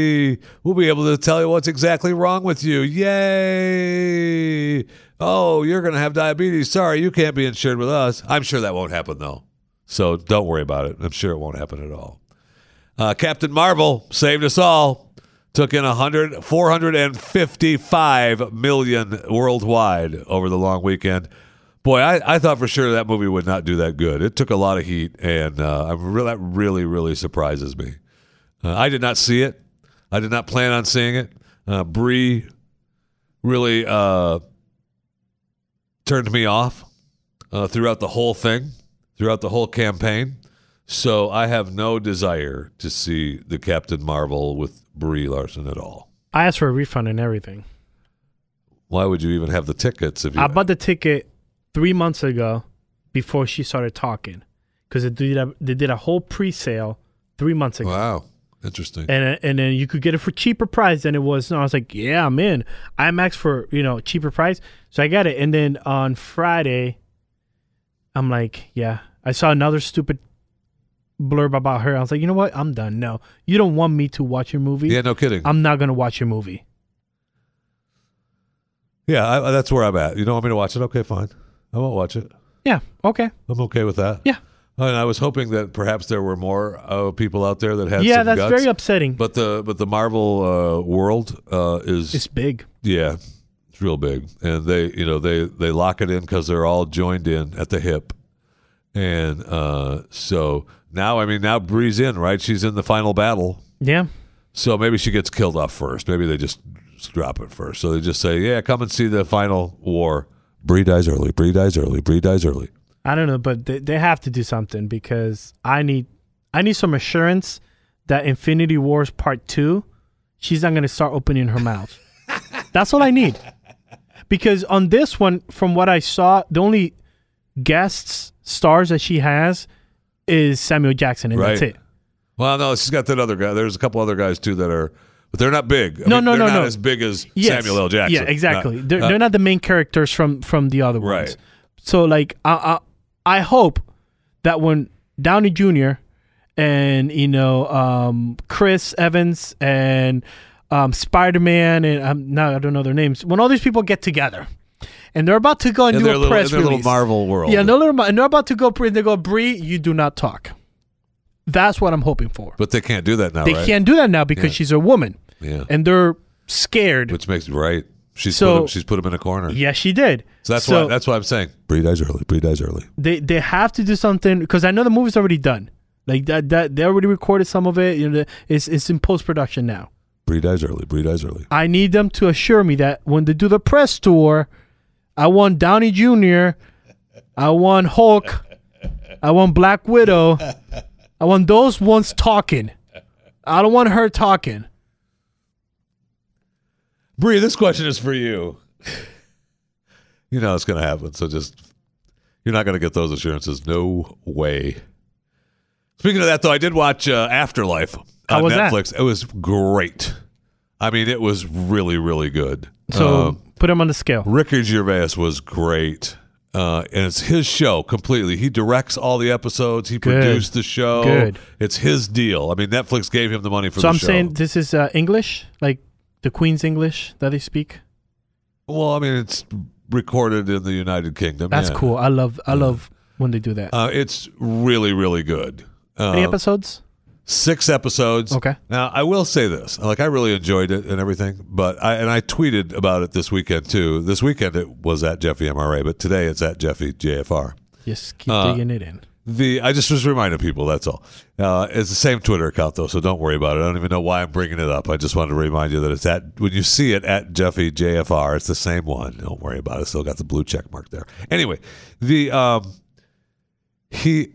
We'll be able to tell you what's exactly wrong with you. Yay! Oh, you're going to have diabetes. Sorry, you can't be insured with us. I'm sure that won't happen, though. So don't worry about it. I'm sure it won't happen at all. Uh, Captain Marvel saved us all. Took in 100, 455 million worldwide over the long weekend. Boy, I, I thought for sure that movie would not do that good. It took a lot of heat, and uh, I'm re- that really, really surprises me. Uh, I did not see it. I did not plan on seeing it. Uh, Brie really uh, turned me off uh, throughout the whole thing, throughout the whole campaign. So I have no desire to see the Captain Marvel with Brie Larson at all. I asked for a refund and everything. Why would you even have the tickets if you? I bought the ticket three months ago before she started talking because they did a, they did a whole pre-sale three months ago. wow, interesting. and uh, and then you could get it for cheaper price than it was. And I was like, yeah, I'm in. IMAX for you know cheaper price, so I got it. And then on Friday, I'm like, yeah, I saw another stupid blurb about her. I was like, you know what? I'm done. No, you don't want me to watch your movie. yeah, no kidding. I'm not gonna watch your movie. yeah, I, that's where I'm at. You don't want me to watch it? Okay, fine. I won't watch it. Yeah. Okay. I'm okay with that. Yeah. And I was hoping that perhaps there were more uh, people out there that had yeah, that's guts. very upsetting. But the but the Marvel uh, world uh, is it's big. yeah, it's real big, and they you know they they lock it in because they're all joined in at the hip, and uh, so now I mean now Brie's in right. She's in the final battle, Yeah. so maybe she gets killed off first. Maybe they just drop it first. So they just say yeah, come and see the final war. Brie dies early. Brie dies early. Brie dies early. I don't know, but they, they have to do something because I need I need some assurance that Infinity Wars Part Two, she's not gonna start opening her mouth. That's all I need. Because on this one, from what I saw, the only guests stars that she has is Samuel Jackson, and that's it. Well, no, she's got that other guy. There's a couple other guys too that are, but they're not big. I No, mean, no, they're no, not no. as big as Yes. Samuel L. Jackson. Yeah, exactly. Not- they're, uh, they're not the main characters from from the other ones. Right. So like, I, I I hope that when Downey Jr. and you know um, Chris Evans and um, Spider Man and um, now I don't know their names. When all these people get together and they're about to go and in do a little, press their little Marvel world. yeah, no little, and they're about to go. pre- They go, Brie, you do not talk. That's what I'm hoping for. but they can't do that now, they right? can't do that now because Yeah. she's a woman, Yeah, and they're scared. which makes right. She's So- put him, she's put him in a corner. Yes, she did. So that's So- why that's why I'm saying Brie dies early. Brie dies early. they they have to do something because I know the movie's already done. Like that that they already recorded some of it. You know, it's it's in post production now. Brie dies early. Brie dies early. I need them to assure me that when they do the press tour, I want Downey Jr., I want Hulk, I want Black Widow, I want those ones talking. I don't want her talking. Brie, this question is for you. you know it's going to happen, so just you're not going to get those assurances. No way. Speaking of that, though, I did watch uh, Afterlife on was that? Netflix. It was great. I mean, it was really, really good. So Um, put him on the scale. Ricky Gervais was great. Uh, and it's his show completely. He directs all the episodes. He Good. produced the show. Good. It's his deal. I mean, Netflix gave him the money for the show. So the I'm show. saying this is uh, English, like the Queen's English that they speak. well, I mean, it's recorded in the United Kingdom. That's yeah. cool. I love I love when they do that. Uh, it's really, really good. Uh, Any episodes? Six episodes. Okay. Now I will say this: like I really enjoyed it and everything, but I and I tweeted about it this weekend too. This weekend it was at Jeffy MRA, but today it's at Jeffy JFR. Just keep Uh, digging it in. The I just was reminding people that's all. Uh, it's the same Twitter account though, so don't worry about it. I don't even know why I'm bringing it up. I just wanted to remind you that it's at when you see it at Jeffy JFR, it's the same one. Don't worry about it. Still got the blue check mark there. Anyway, the um, he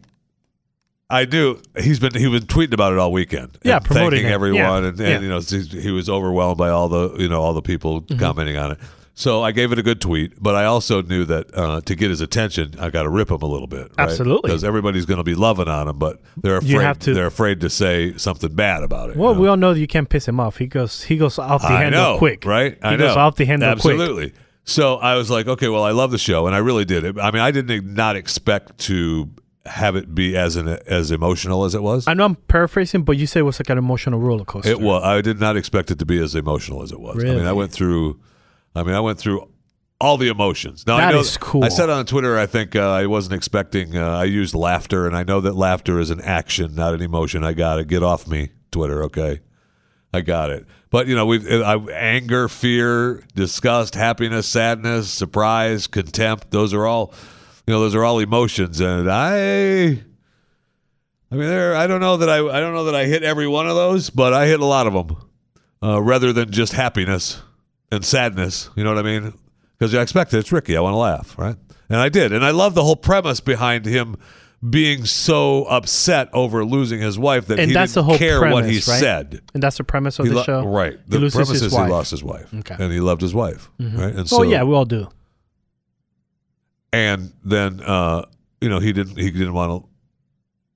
I do. he's been he was tweeting about it all weekend. Yeah, promoting thanking it. everyone, Yeah. and, and Yeah. you know he he was overwhelmed by all the you know all the people Mm-hmm. commenting on it. So I gave it a good tweet, but I also knew that uh, to get his attention, I got to rip him a little bit, right? Absolutely. because everybody's going to be loving on him, but they're You afraid have to- they're afraid to say something bad about it. Well, you know? we all know that you can't piss him off. He goes he goes off the I handle know, quick. right? He I goes know. off the handle quick. Absolutely. So I was like, okay, well, I love the show, and I really did. I mean, I didn't not expect to have it be as an, as emotional as it was. I know I'm paraphrasing, but you said it was like an emotional roller coaster. It was. I did not expect it to be as emotional as it was. I mean, I went through. I mean, I went through all the emotions. Now I know is cool. I said on Twitter. I think uh, I wasn't expecting. Uh, I used laughter, and I know that laughter is an action, not an emotion. I got it. Get off me, Twitter. Okay, I got it. But you know, we've I, anger, fear, disgust, happiness, sadness, surprise, contempt. Those are all. You know, those are all emotions, and I. I mean, there. I don't know that I. I don't know that I hit every one of those, but I hit a lot of them, uh, rather than just happiness and sadness. You know what I mean? Because I expected it's Ricky. I want to laugh, right? And I did, and I love the whole premise behind him being so upset over losing his wife that And he that's didn't the whole care what he premise, right? said. and that's the premise of He the lo- show. right? He The premise is wife. he lost his wife, Okay. Mm-hmm. and he loved his wife, right? And so, oh yeah, we all do. And then uh, you know he didn't. He didn't want to.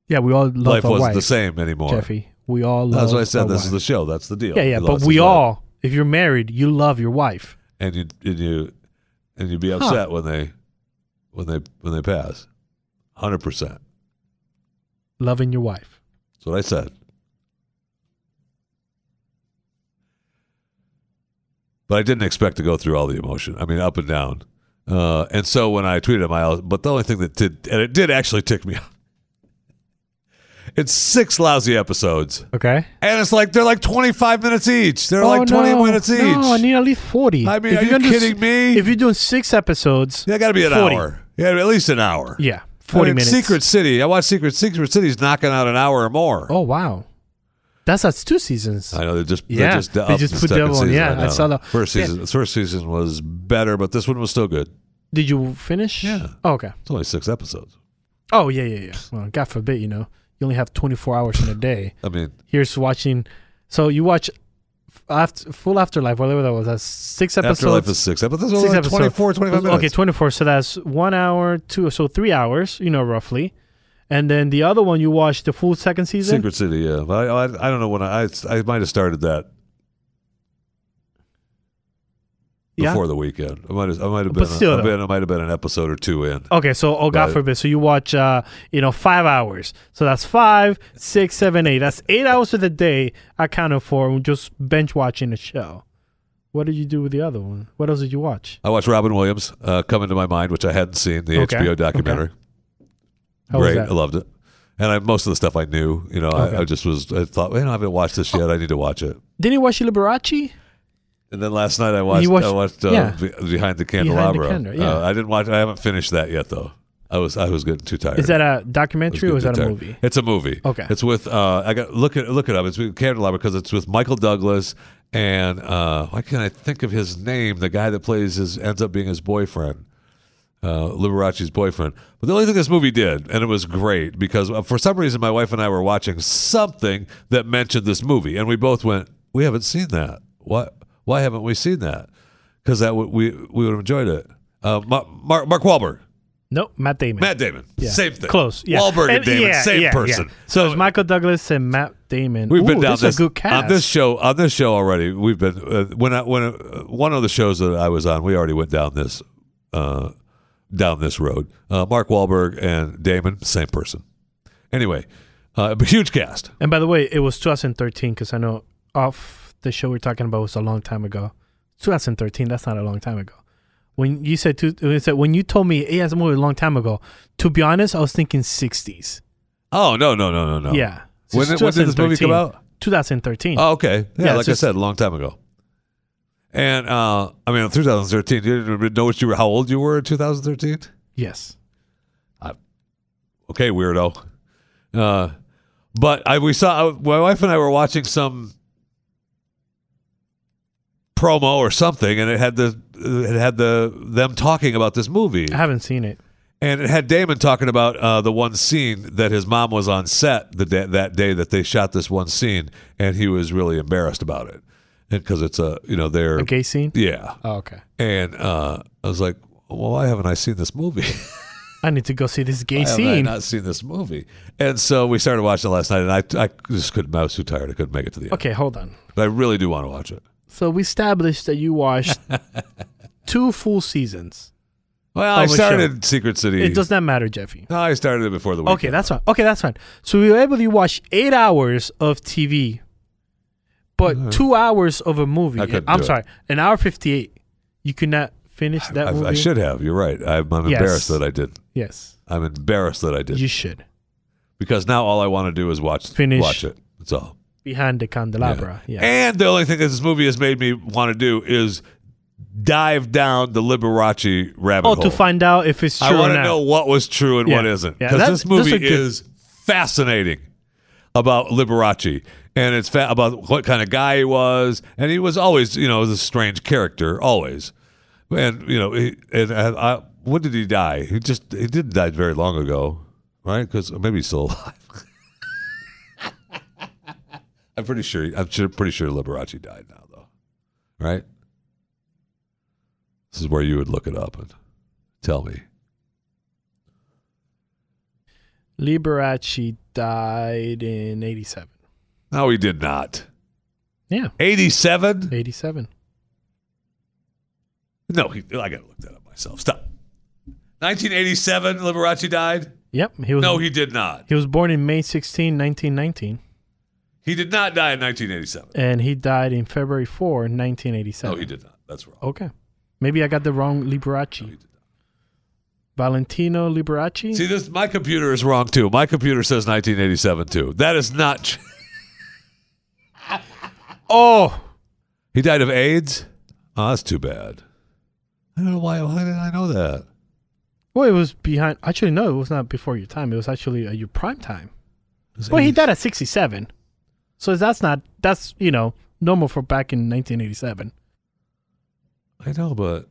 Yeah, we all love Life our wasn't wife, the same anymore. Jeffy. We all love. That's what I said. This wife. is the show. That's the deal. yeah, yeah. But we all, if you're married, you love your wife. and you and you and you'd be upset when they when they when they pass. Hundred percent. Loving your wife. That's what I said. But I didn't expect to go through all the emotion. I mean, up and down. Uh, and so when I tweeted him, I but the only thing that did, and it did actually tick me off. It's six lousy episodes, Okay. and it's like they're like twenty five minutes each. They're like twenty no. minutes each. No, I need at least forty. I mean, If are you're do kidding me? If you're doing six episodes, Yeah, got to be an 40. hour. Yeah, at least an hour. yeah, forty I mean, minutes. Secret City. I watched Secret Secret City's knocking out an hour or more. Oh wow, that's that's two seasons. I know they just Yeah, they just, they just the put that one. season, Yeah, I know. saw the- first yeah. season. The first season was better, but this one was still good. Did you finish? Yeah. Oh, okay. It's only six episodes. Oh yeah, yeah, yeah. Well, God forbid, you know, you only have 24 hours in a day. I mean, Here's watching. So you watch after, full afterlife, whatever that was. That's six episodes. Afterlife is six episodes. six Only episodes. 24, 25 minutes. Okay, 24. So that's one hour, two, so three hours, you know, roughly. And then the other one, you watched the full second season. Secret City, yeah. But I, I, I don't know when I, I, I might have started that Yeah. before the weekend. I might have, I might have been, still, I, been, I might have been an episode or two in. Okay, so oh God forbid, so you watch, uh, you know, five hours. So that's five, six, seven, eight. That's eight hours of the day accounted for just bench watching a show. What did you do with the other one? What else did you watch? I watched Robin Williams uh, come into my mind, which I hadn't seen the Okay, HBO documentary. How Great? I loved it. And I, most of the stuff I knew, you know, Okay. I, I just was. I thought, well, you know, I haven't watched this yet. I need to watch it. Didn't you watch Liberace? And then last night I watched. watched- I watched uh, yeah. Behind the Candelabra. Behind the Candle, yeah. uh, I didn't watch. I haven't finished that yet, though. I was. I was getting too tired. Is that a documentary or is that a tired. movie? It's a movie. Okay. It's with. Uh, I got look it look it up. It's with Candelabra because it's with Michael Douglas and uh, why can't I think of his name? The guy that plays his ends up being his boyfriend. Uh, Liberace's boyfriend. But the only thing this movie did, and it was great because uh, for some reason my wife and I were watching something that mentioned this movie, and we both went, "We haven't seen that. What? Why haven't we seen that? Because that would we we would have enjoyed it." Uh, Ma- Mark Mark Wahlberg, Nope, Matt Damon. Matt Damon, Yeah. same thing. Close. Yeah. Wahlberg and, Damon, yeah, same yeah, person. So it's Michael Douglas and Matt Damon. We've Ooh, been down this, this, a good cast. on this show. On this show already, we've been uh, when I, when uh, one of the shows that I was on, we already went down this uh, down this road. Uh, Mark Wahlberg and Damon, same person. Anyway, uh, a huge cast. And by the way, it was 2013 because I know off the show we're talking about was a long time ago. 2013. That's not a long time ago. When you said two, when you said when you told me hey, it's a movie a long time ago. To be honest, I was thinking 60s. Oh no no no no no. Yeah. When, when did this movie come 2013. out? 2013. Oh okay. Yeah, Yeah, like I said, a long time ago. And uh, I mean, in 2013, you didn't know what you were, how old you were in 2013. Yes. okay, weirdo. Uh, but I we saw my wife and I were watching some promo or something, and it had the it had the them talking about this movie, I haven't seen it. and it had Damon talking about uh, the one scene that his mom was on set the day, that day that they shot this one scene, and he was really embarrassed about it, because it's a you know they're A gay scene? yeah, Oh, okay. and uh, I was like, well, why haven't I seen this movie? I need to go see this gay Why scene. not seen this movie? And so we started watching it last night, and I, I just couldn't. I was too tired. I couldn't make it to the end. Okay, hold on. But I really do want to watch it. So we established that you watched two full seasons. Well, I started Secret City. It does not matter, Jeffy. No, I started it before the weekend. Okay, that's fine. Okay, that's fine. So we were able to watch eight hours of TV, but uh-huh. two hours of a movie. I'm do it. sorry, an hour fifty-eight. You could not finish that I, movie. I should have. You're right. I'm, I'm Yes. embarrassed that I didn't. Yes, I'm embarrassed that I didn't you should. because now all I want to do is watch Finish. watch it. That's all. Behind the candelabra. Yeah. And the only thing that this movie has made me want to do is dive down the Liberace rabbit oh, hole. to find out if it's true I want to know what was true and what Yeah. isn't. Yeah, Because that- this movie is fascinating about Liberace. And it's fa- about what kind of guy he was. And he was always, you know, a strange character, always. And, you know, he, and I, I, when did he die? He just, he didn't die very long ago, right? Because maybe he's still alive. I'm pretty sure, I'm sure, pretty sure Liberace died now, though. Right? This is where you would look it up and tell me. Liberace died in '87. No, he did not. Yeah, 87? '87. No, he, I got to look that up myself. Stop. 1987, Liberace died? Yep, he was. No, he did not. he was born in May 16, 1919, He did not die in 1987. and he died in February 4, 1987. No, he did not. That's wrong. Okay, maybe I got the wrong Liberace. Valentino Liberace. See, this my computer is wrong too. My computer says 1987 too. That is not. Oh, he died of AIDS. Oh, that's too bad. I don't know why. Why did I know that? well, it was behind. Actually, no, it was not before your time. It was actually uh, your prime time. Well, he died at 67, so that's not that's you know normal for back in 1987. I know, but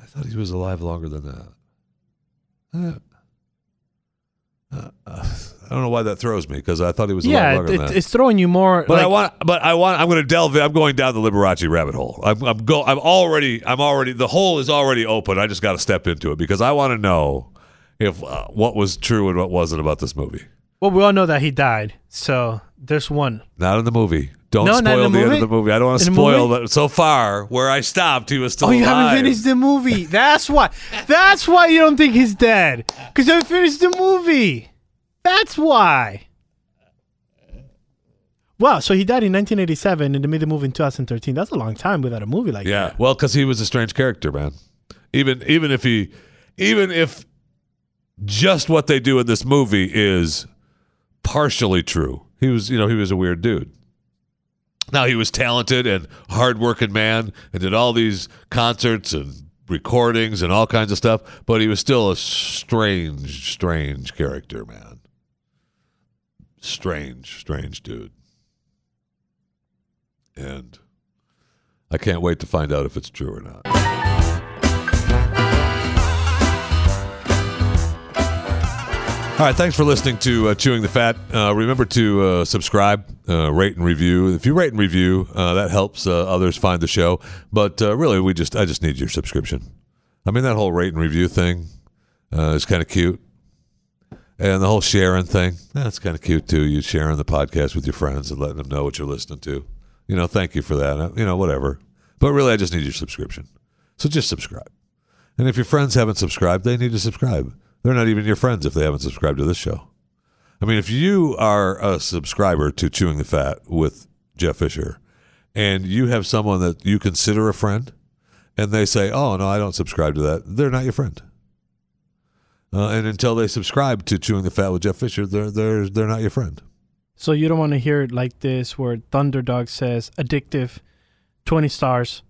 I thought he was alive longer than that. Uh, uh, I don't know why that throws me because I thought he was alive Yeah, longer it, than that. it's throwing you more. But I want, but I want. I'm going to delve. in- I'm going down the Liberace rabbit hole. I'm, I'm go. I'm already. I'm already. The hole is already open. I just got to step into it because I want to know if uh, what was true and what wasn't about this movie. Well, we all know that he died. So there's one. Not in the movie. Don't No, spoil the the, end movie? of the movie. I don't want to spoil. But so far, where I stopped, he was still. Oh, you alive. haven't finished the movie. That's why. That's why you don't think he's dead. Because I finished the movie. That's why. Wow. So he died in 1987 and they made the movie in 2013. That's a long time without a movie like Yeah, that. well, because he was a strange character, man. Even even if he, even if just what they do in this movie is partially true, he was you know he was a weird dude. Now he was talented and hardworking man and did all these concerts and recordings and all kinds of stuff, but he was still a strange, strange character, man. Strange, strange dude. And I can't wait to find out if it's true or not. All right, thanks for listening to uh, Chewing the Fat. Uh, remember to uh, subscribe, uh, rate and review. If you rate and review, uh, that helps uh, others find the show. But really, we just I just need your subscription. I mean, that whole rate and review thing is kind of cute, and the whole sharing thing that's kind of cute too. You sharing the podcast with your friends and letting them know what you're listening to. You know, thank you for that. You know, whatever. But really, I just need your subscription. So just subscribe. And if your friends haven't subscribed, they need to subscribe. They're not even your friends if they haven't subscribed to this show. I mean, if you are a subscriber to Chewing the Fat with Jeff Fisher and you have someone that you consider a friend and they say, oh, no, I don't subscribe to that, they're not your friend. Uh, and until they subscribe to Chewing the Fat with Jeff Fisher, they're, they're, they're not your friend. So you don't want to hear it like this where Thunderdog says, addictive, 20 stars,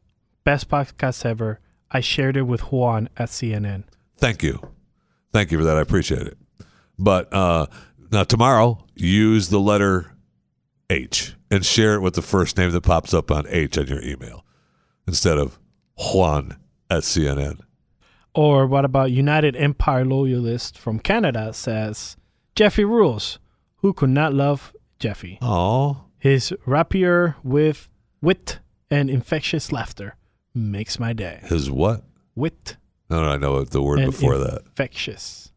best podcast ever. I shared it with Juan at CNN. Thank you. Thank you for that. I appreciate it. But uh, now tomorrow, use the letter H and share it with the first name that pops up on H on your email instead of Juan at CNN. Or what about United Empire Loyalist from Canada says, Jeffy rules. Who could not love Jeffy? Oh, His rapier with wit and infectious laughter makes my day. his what? Wit I know the word and before that. infectious.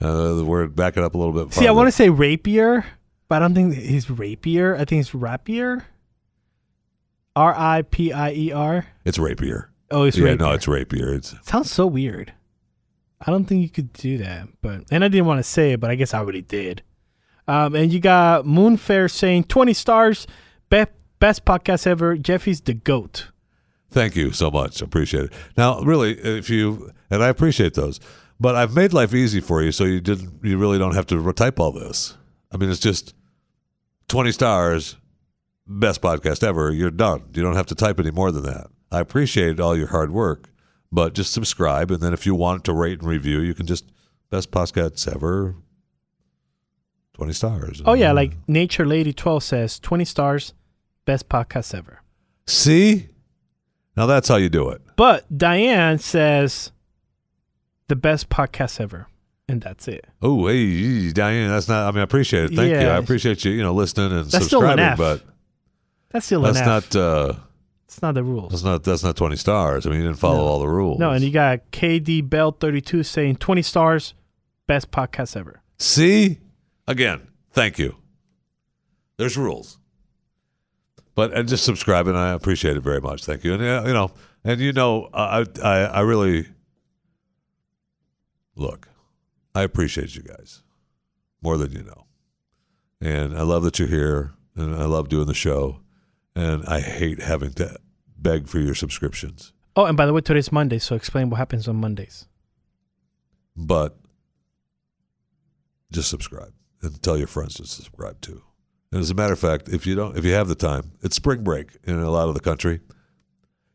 Uh, the word, back it up a little bit. See, I want to say rapier, but I don't think he's rapier. I think it's rapier. R I P I E R. It's rapier. Oh, it's yeah, rapier. no, it's rapier. It's Sounds so weird. I don't think you could do that, but and I didn't want to say it, but I guess I already did. Um, and you got Moonfair saying twenty stars, be- best podcast ever. Jeffy's the goat. Thank you so much. Appreciate it. Now, really, if you and I appreciate those, but I've made life easy for you, so you didn't. You really don't have to type all this. I mean, it's just twenty stars, best podcast ever. You're done. You don't have to type any more than that. I appreciate all your hard work, but just subscribe, and then if you want to rate and review, you can just best podcast ever. Twenty stars. Oh yeah, like Nature Lady twelve says twenty stars, best podcast ever. see. Now that's how you do it. But Diane says the best podcast ever, and that's it. Oh, hey, Diane, that's not. I mean, I appreciate it. Thank you. I appreciate you, you know, listening and That's still an subscribing. But That's still that's not. uh It's not the rules. That's not. That's not twenty stars. I mean, you didn't follow No. all the rules. No, and you got KD Bell thirty two saying twenty stars, best podcast ever. see again. Thank you. There's rules. But and just subscribe, and I appreciate it very much. Thank you. And uh, you know, and you know, I I I really look. I appreciate you guys more than you know, and I love that you're here, and I love doing the show, and I hate having to beg for your subscriptions. Oh, and by the way, today's Monday, so explain what happens on Mondays. but just subscribe and tell your friends to subscribe too. And as a matter of fact, if you don't, if you have the time, it's spring break in a lot of the country.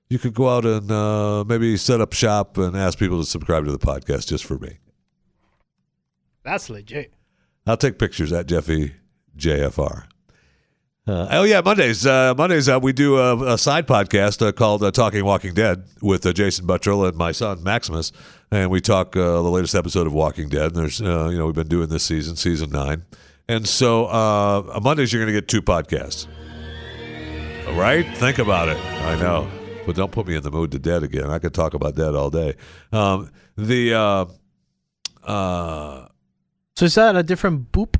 You could go out and uh, maybe set up shop and ask people to subscribe to the podcast just for me. That's legit. I'll take pictures at Jeffy JFR. Uh, oh yeah, Mondays. Uh, Mondays uh, we do a, a side podcast uh, called uh, Talking Walking Dead with uh, Jason Buttrill and my son Maximus, and we talk uh, the latest episode of Walking Dead. And there's uh, you know we've been doing this season, season nine, and so uh, on Mondays you're going to get two podcasts. All right, think about it. I know, but don't put me in the mood to dead again. I could talk about dead all day. Um, the uh, uh, So is that a different boop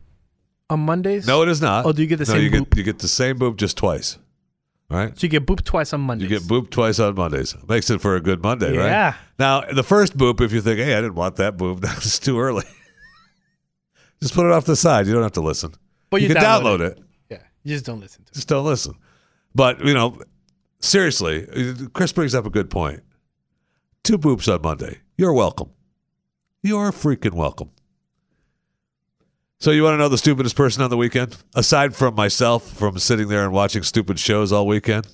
on Mondays? no, it is not. Oh, do you get the no, same you boop? get you get the same boop just twice. All right. So you get boop twice on Mondays. You get booped twice on Mondays. Makes it for a good Monday, Yeah. right? Yeah. Now, the first boop, if you think, hey, I didn't want that boop, that was too early. Just put it off the side. You don't have to listen. But you, you can download download it. Yeah, you just don't listen to it. Just don't listen. But, you know, seriously, Chris brings up a good point. Two boops on Monday. You're welcome. You're freaking welcome. So you want to know the stupidest person on the weekend? Aside from myself, from sitting there and watching stupid shows all weekend.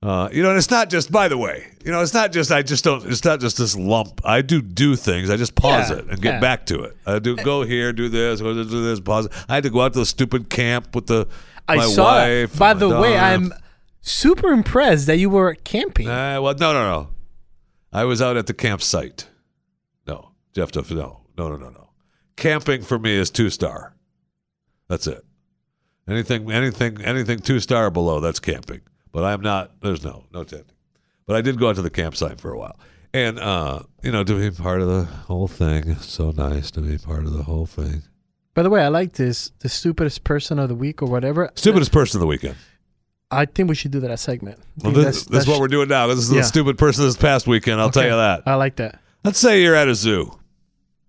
Uh, you know, and it's not just. By the way, you know, it's not just. I just don't. It's not just this lump. I do do things. I just pause Yeah, it and get yeah. back to it. I do go here, do this, go do this, pause. it. I had to go out to the stupid camp with the I my saw. wife. By the way. I'm super impressed that you were camping. Uh, well, no, no, no. I was out at the campsite. No, Jeff, Duff, no, no, no, no, no. Camping for me is two star. That's it. Anything, anything, anything two star below, that's camping. But I'm not. There's no, no tenting. But I did go out to the campsite for a while, and uh, you know, to be part of the whole thing. It's so nice to be part of the whole thing. By the way, I like this. The stupidest person of the week or whatever. Stupidest person of the weekend. I think we should do that as segment. Well, this, this is what we're doing now. This is Yeah. the stupid person this past weekend. I'll tell you that. I like that. Let's say you're at a zoo.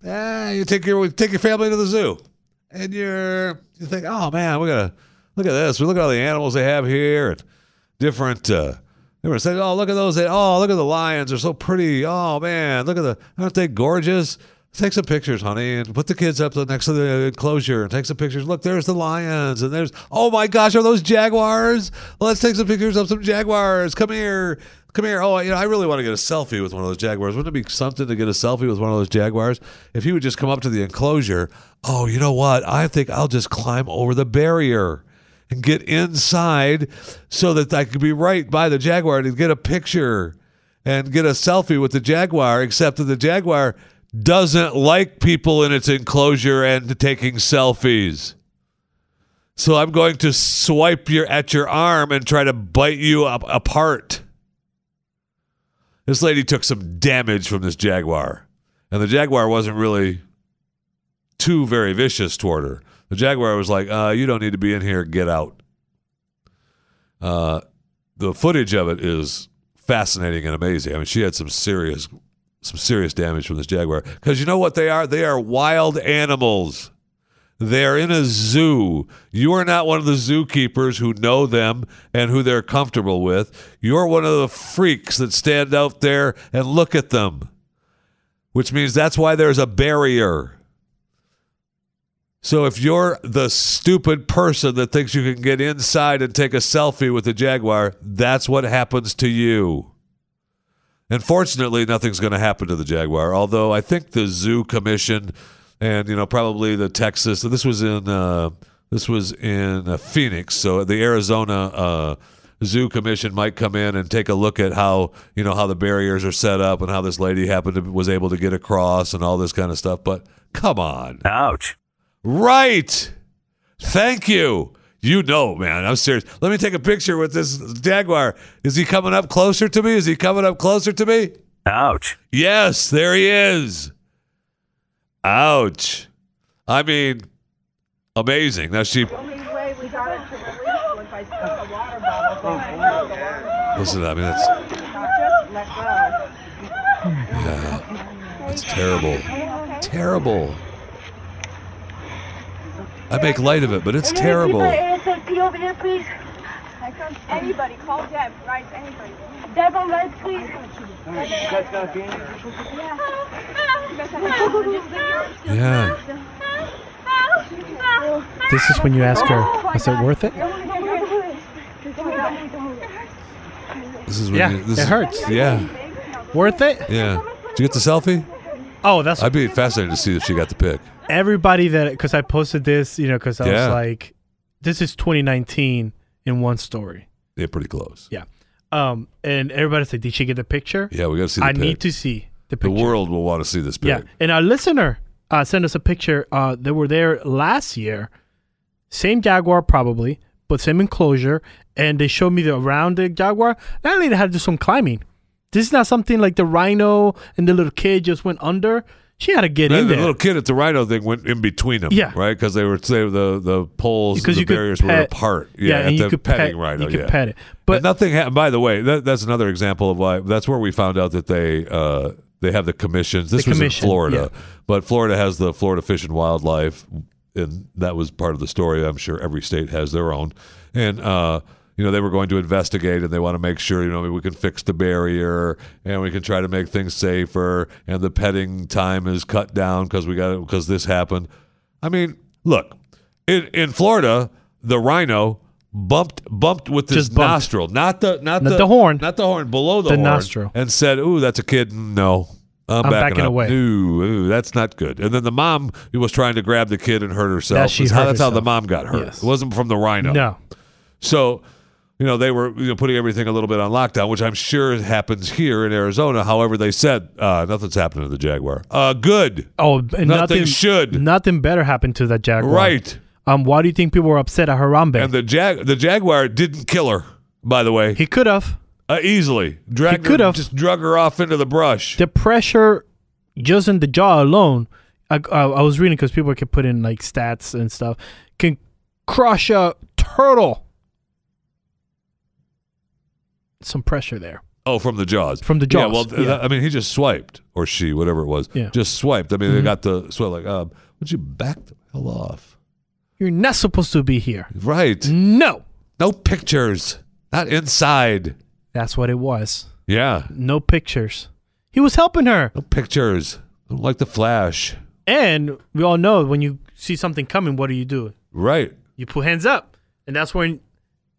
Eh, you take your take your family to the zoo, and you're you think, oh man, we gotta look at this. We look at all the animals they have here and different. Uh, different things. Oh, look at those! They oh, look at the lions. They're so pretty. Oh man, look at the aren't they gorgeous? Take some pictures, honey, and put the kids up next to the enclosure and take some pictures. Look, there's the lions, and there's oh my gosh, are those jaguars? Let's take some pictures of some jaguars. Come here, come here. Oh, you know, I really want to get a selfie with one of those jaguars. Wouldn't it be something to get a selfie with one of those jaguars? If he would just come up to the enclosure. Oh, you know what? I think I'll just climb over the barrier and get inside so that I could be right by the jaguar and get a picture. and get a selfie with the jaguar, except that the jaguar doesn't like people in its enclosure and taking selfies. So I'm going to swipe your at your arm and try to bite you up apart. This lady took some damage from this jaguar, and the jaguar wasn't really too very vicious toward her. The jaguar was like, uh, "You don't need to be in here. Get out." Uh, the footage of it is fascinating and amazing. I mean, she had some serious, some serious damage from this jaguar because you know what they are? They are wild animals. They're in a zoo. You are not one of the zookeepers who know them and who they're comfortable with. You're one of the freaks that stand out there and look at them, which means that's why there's a barrier. So if you're the stupid person that thinks you can get inside and take a selfie with the jaguar, that's what happens to you. Unfortunately, nothing's going to happen to the jaguar. Although I think the zoo commission and you know probably the Texas. This was in uh, this was in uh, Phoenix, so the Arizona uh, Zoo Commission might come in and take a look at how you know how the barriers are set up and how this lady happened to was able to get across and all this kind of stuff. But come on, Ouch. Right? Thank you. You know, man, I'm serious. Let me take a picture with this jaguar. Is he coming up closer to me? Is he coming up closer to me? Ouch. Yes, there he is. Ouch. I mean, amazing. Now she listen. To that. I mean, that's yeah, that's terrible. Terrible. I make light of it, but it's terrible. ASAP over here, please. Anybody, call Deb, right? Anybody. Deb on red, please. Yeah. This is when you ask her, is it worth it? This is when Yeah, you, this it is- hurts. Yeah, Worth it? yeah. Did you get the selfie? Oh, that's I'd be fascinated to see if she got the pic. everybody that because I posted this, you know, because I Yeah. was like, this is 2019 in one story. Yeah, pretty close. Yeah. Um, and everybody's like, did she get the picture? Yeah, we got to see the I pic. need to see the picture. the world will want to see this pic. Yeah, and our listener uh, sent us a picture. Uh, they were there last year, same Jaguar probably, but same enclosure, and they showed me the around the Jaguar. That lady had to do some climbing. This is not something like the Rhino and the little kid just went under. She had to get in the there. The little kid at the rhino thing went in between them. Yeah. right, because they were they, the the poles, Because the barriers were apart. yeah, at and you could petting pet, rhino. you could yeah. pet it, But but nothing happened. By the way, that, that's another example of why. That's where we found out that they uh, they have the commissions. This The was commission, in Florida, yeah. but Florida has the Florida Fish and Wildlife, and that was part of the story. I'm sure every state has their own, and. uh you know they were going to investigate and they want to make sure you know we can fix the barrier and we can try to make things safer and the petting time is cut down because we got because this happened i mean look in in florida the rhino bumped bumped with his nostril not the not, Not the, the horn. not the horn below the, The horn, nostril. and said ooh that's a kid no I'm, I'm backing, backing away. Ooh, ooh, that's not good. And then the mom was trying to grab the kid and hurt herself. That she That's how, hurt that's how the mom got hurt. Yes. It wasn't from the rhino. no. So, you know, they were you know, putting everything a little bit on lockdown, which I'm sure happens here in Arizona. However, they said uh, nothing's happening to the Jaguar. Uh, good. Oh, and Nothing nothing should. Nothing better happened to that Jaguar. Right. Um, why do you think people were upset at Harambe? And the jag the Jaguar didn't kill her, by the way, he could have. uh, easily. Dragged He could have. just drug her off into the brush. the pressure just in the jaw alone i, I, I was reading because people can put in like stats and stuff can crush a turtle some pressure there Oh, from the jaws. From the jaws. Yeah, well, th- yeah. I mean, he just swiped, or she, whatever it was. Yeah. Just swiped. I mean, they Mhm. got the swipe like, um, would you back the hell off? you're not supposed to be here Right. no No pictures. Not inside. that's what it was Yeah. no pictures he was helping her No pictures. I don't like the flash. and we all know when you see something coming what do you do Right. you put hands up and that's when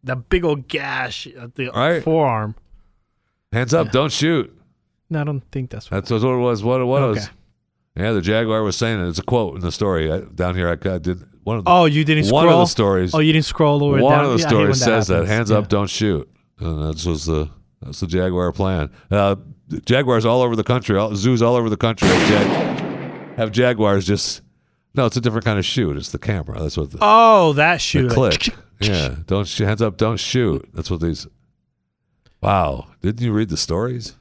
that big old gash at the right. forearm. Hands up! Yeah. Don't shoot. No, I don't think that's what. That's what it was. What it was. Okay. Yeah, the jaguar was saying it. It's a quote in the story I, down here. I, I, did one of the. Oh, you didn't. One scroll? of the stories. Oh, you didn't scroll over. One down. of the yeah, stories that says happens. that. Hands yeah. up! Don't shoot. And that's was the that's the jaguar plan. Uh, jaguars all over the country. All, zoos all over the country have, jag, have jaguars just. No, it's a different kind of shoot. It's the camera. That's what. The, oh, that shoot. The click. Yeah, don't shoot. hands up, don't shoot. That's what these. Wow, didn't you read the stories?